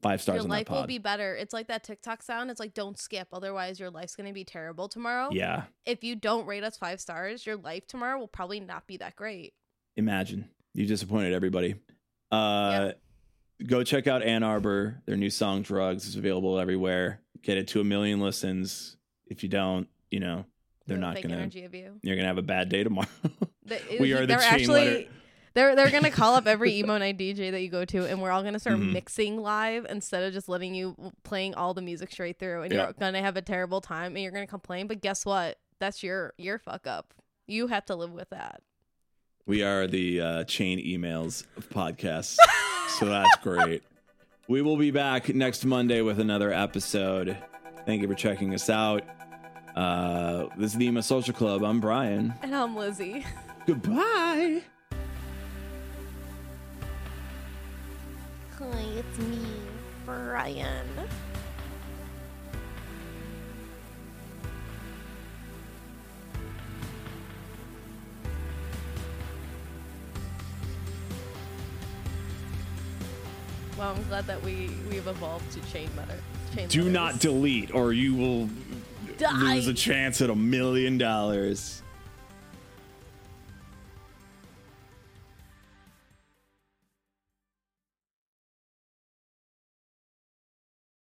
S1: Five stars
S2: Your life will be better. It's like that TikTok sound. It's like don't skip, otherwise your life's gonna be terrible tomorrow.
S1: yeah,
S2: If you don't rate us five stars, your life tomorrow will probably not be that great.
S1: imagine you disappointed everybody. Uh, Go check out Anarbor. Their new song "Drugs" is available everywhere. Get it to a million listens. If you don't, you know they're
S2: The
S1: not gonna.
S2: energy of you.
S1: You're gonna have a bad day tomorrow.
S2: They,
S1: We are the
S2: they're
S1: chain
S2: actually
S1: letter-
S2: they're they're gonna call up every emo night DJ that you go to, and we're all gonna start
S1: Mhm.
S2: mixing live instead of just letting you playing all the music straight through, and
S1: Yeah.
S2: you're gonna have a terrible time, and you're gonna complain. But guess what? That's your your fuck up. You have to live with that.
S1: We are the uh, chain emails of podcasts. so that's great. We will be back next Monday with another episode. Thank you for checking us out. Uh, this is the Emo Social Club. I'm Brian.
S2: And I'm Lizzie.
S1: Goodbye.
S2: Hi, it's me, Brian. Well, I'm glad that we we've evolved to chain letter. Chain
S1: Do
S2: letters.
S1: not delete, or you will
S2: Die.
S1: lose a chance at a million dollars.